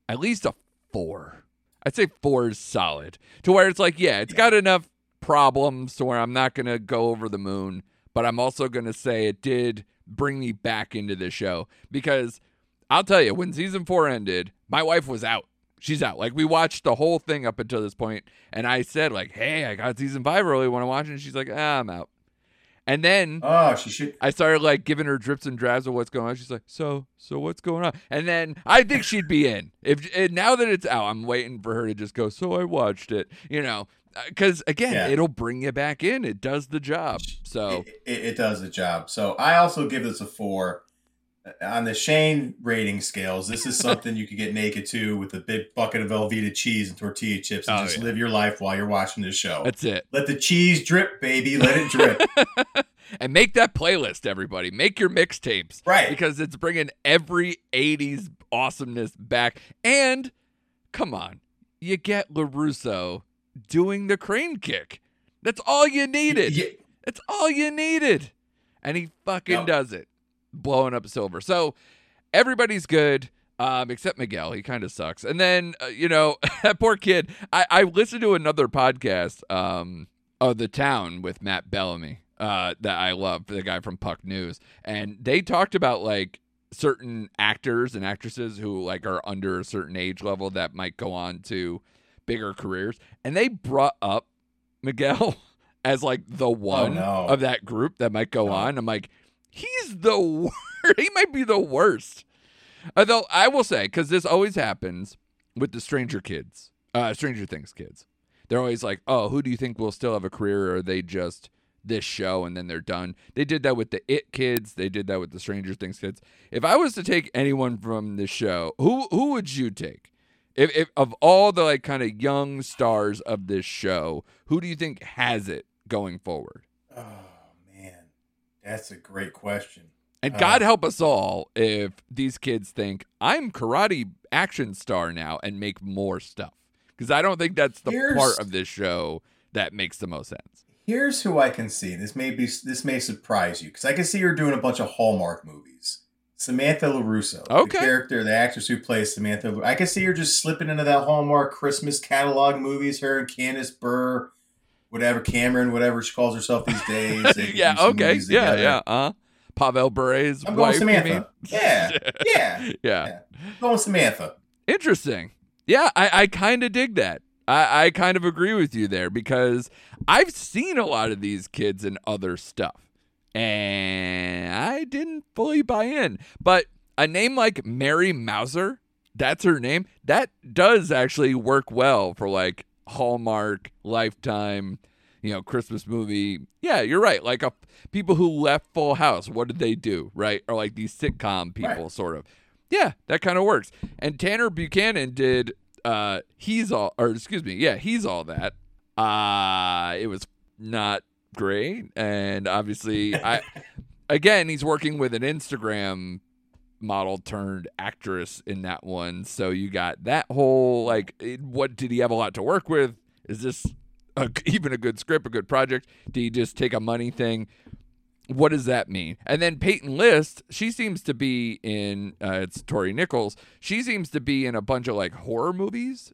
at least a four. I'd say four is solid to where it's like, yeah, it's got enough problems to where I'm not gonna go over the moon, but I'm also gonna say it did bring me back into the show because I'll tell you, when season four ended, my wife was out. She's out. Like we watched the whole thing up until this point, and I said like, "Hey, I got season five early. Want to watch it?" And she's like, ah, "I'm out." And then Oh, she should. I started like giving her drips and drabs of what's going on. She's like, "So, so what's going on?" And then I think she'd be in. If and now that it's out, I'm waiting for her to just go. So I watched it, you know, uh, because again, Yeah. it'll bring you back in. It does the job. So It, it, it does the job. So I also give this a four. On the Shane rating scales, this is something you could get naked to with a big bucket of Velveeta cheese and tortilla chips and Oh, just yeah. live your life while you're watching this show. that's it. Let the cheese drip, baby. Let it drip. and make that playlist, everybody. Make your mixtapes. right. because it's bringing every 80s awesomeness back. And come on, you get LaRusso doing the crane kick. That's all you needed. Yeah, That's all you needed. And he fucking Yep. does it, blowing up silver. So everybody's good. Um, except Miguel, he kind of sucks. And then, uh, you know, that poor kid. I, I listened to another podcast, um, of the town with Matt Belloni, uh, that I love, the guy from Puck News, and they talked about like certain actors and actresses who like are under a certain age level that might go on to bigger careers, and they brought up Miguel as like the one no. of that group that might go No. on. I'm like, he's the worst. he might be the worst. Although I will say, because this always happens with the Stranger Kids, uh, Stranger Things kids. They're always like, oh, who do you think will still have a career? Or are they just this show and then they're done? They did that with the It kids. They did that with the Stranger Things kids. If I was to take anyone from this show, who who would you take? If, if of all the like kind of young stars of this show, who do you think has it going forward? Man, that's a great question. And Uh, God help us all if these kids think I'm karate action star now and make more stuff. Because I don't think that's the Here's- part of this show that makes the most sense. Here's who I can see. This may be this may surprise you because I can see her doing a bunch of Hallmark movies. Samantha LaRusso, Okay. the character, the actress who plays Samantha. I can see her just slipping into that Hallmark Christmas catalog movies. Her and Candace Bure, whatever Cameron, whatever she calls herself these days. Yeah, okay. Yeah, together. yeah. Uh Pavel Bure's I'm going wife, you? Samantha. Yeah, yeah, yeah. yeah. going Samantha. Interesting. Yeah, I, I kind of dig that. I, I kind of agree with you there because I've seen a lot of these kids in other stuff. and I didn't fully buy in. But a name like Mary Mouser, that's her name, that does actually work well for like Hallmark, Lifetime, you know, Christmas movie. Yeah, you're right. Like a, people who left Full House, what did they do, right? Or like these sitcom people, Right. sort of. Yeah, that kind of works. And Tanner Buchanan did. Uh, he's all, or excuse me, yeah, he's all that. Uh, it was not great, and obviously, I again, he's working with an Instagram model turned actress in that one. So you got that whole like, what did he have a lot to work with? Is this a, even a good script, a good project? Did he just take a money thing? What does that mean? And then Peyton List, she seems to be in. Uh, it's Tory Nichols. She seems to be in a bunch of like horror movies,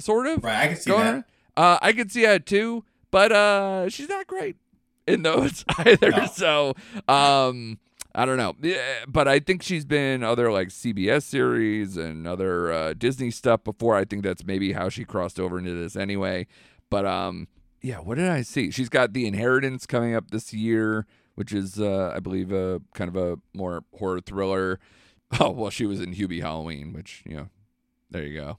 sort of Right, I can see that. Uh, I could see that too, but uh, she's not great in those either. No. So, um, I don't know. But I think she's been other like CBS series and other uh, Disney stuff before. I think that's maybe how she crossed over into this anyway. But um, yeah, what did I see? She's got The Inheritance coming up this year, which is uh, I believe a kind of a more horror thriller. Oh well, she was in Hubie Halloween, which you know, there you go.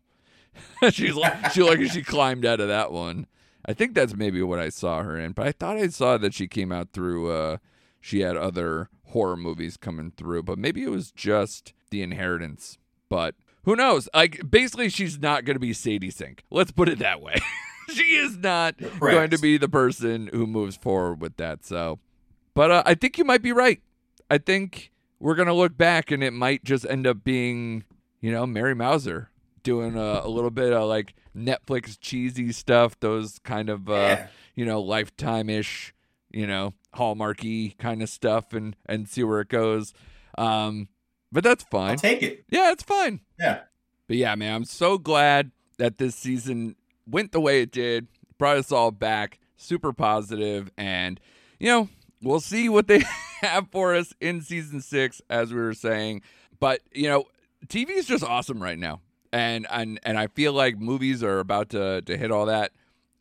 She's she like she climbed out of that one. I think that's maybe what I saw her in, but I thought I saw that she came out through. uh She had other horror movies coming through, but maybe it was just The Inheritance. But who knows? Like basically, she's not going to be Sadie Sink. Let's put it that way. she is not Correct. going to be the person who moves forward with that. So, but uh, I think you might be right. I think we're gonna look back and it might just end up being, you know, Mary Mouser doing a, a little bit of like Netflix cheesy stuff, those kind of, uh, Yeah. you know, lifetime ish, you know, hallmarky kind of stuff, and and see where it goes. Um, but that's I'll fine. take it. yeah, it's fine. Yeah. But yeah, man, I'm so glad that this season went the way it did, brought us all back, super positive, and you know, we'll see what they have for us in season six, as we were saying. But you know, TV is just awesome right now, and and and I feel like movies are about to to hit all that.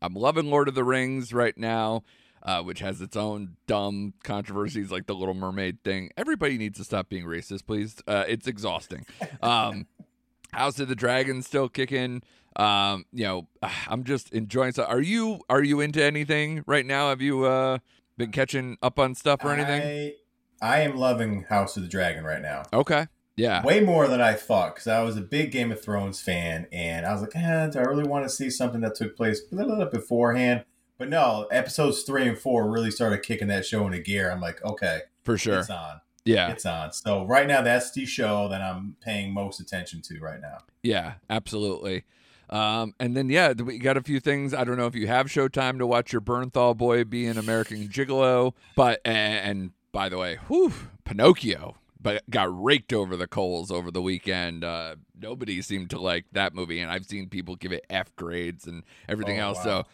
I'm loving Lord of the Rings right now. Uh, which has its own dumb controversies like the Little Mermaid thing. Everybody needs to stop being racist, please. Uh, it's exhausting. Um, House of the Dragon still kicking. Um, you know, I'm just enjoying. So, are you are you into anything right now? Have you uh been catching up on stuff or anything? I, I am loving House of the Dragon right now. Okay, yeah, Way more than I thought because I was a big Game of Thrones fan and I was like, eh, do I really want to see something that took place a little bit beforehand? But no, episodes three and four really started kicking that show into gear. I'm like, okay, for sure. it's on. Yeah, It's on. So right now, that's the show that I'm paying most attention to right now. yeah, absolutely. Um, and then yeah, we got a few things. I don't know if you have Showtime to watch your Bernthal boy be an American Gigolo, but and, and by the way, whew, Pinocchio, but got raked over the coals over the weekend. Uh, nobody seemed to like that movie, and I've seen people give it F grades and everything Oh, else. wow. So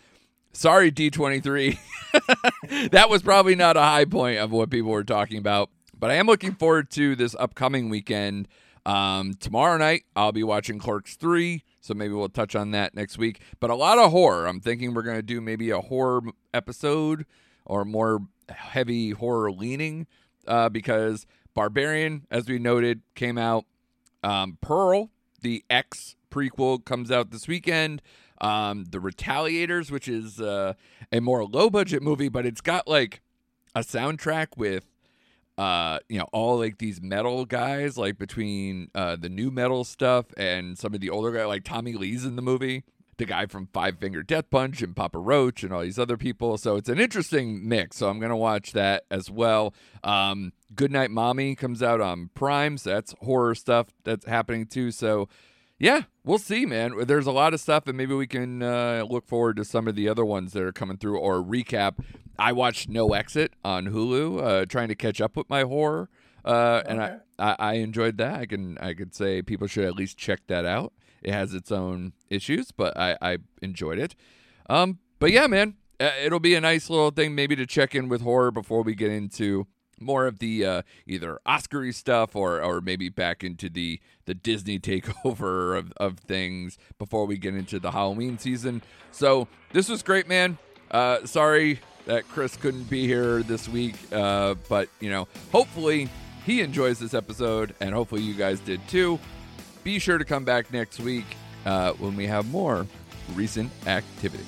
sorry, D23. that was probably not a high point of what people were talking about. But I am looking forward to this upcoming weekend. Um, tomorrow night, I'll be watching Clerks 3. So maybe we'll touch on that next week. But a lot of horror. I'm thinking we're going to do maybe a horror episode or more heavy horror leaning uh, because Barbarian, as we noted, came out. Um, Pearl, the X prequel, comes out this weekend. Um, the Retaliators, which is uh, a more low budget movie, but it's got like a soundtrack with uh you know all like these metal guys like between uh the new metal stuff and some of the older guy, like Tommy Lee's in the movie. The guy from Five Finger Death Punch and Papa Roach and all these other people. So it's an interesting mix so I'm to watch that as well. Um Goodnight Mommy comes out on Prime so that's horror stuff that's happening too. So yeah, we'll see, man. There's a lot of stuff, and maybe we can uh, look forward to some of the other ones that are coming through or recap. I watched No Exit on Hulu, uh, trying to catch up with my horror, uh, and I, I I enjoyed that. I can I could say people should at least check that out. It has its own issues, but I I enjoyed it. Um, but yeah, man, uh, it'll be a nice little thing maybe to check in with horror before we get into more of the uh, either Oscary stuff or or maybe back into the the Disney takeover of, of things before we get into the Halloween season. So this was great, man. Uh, sorry that Chris couldn't be here this week, uh, but you know, hopefully he enjoys this episode, and hopefully you guys did too. Be sure to come back next week uh, when we have more recent activity.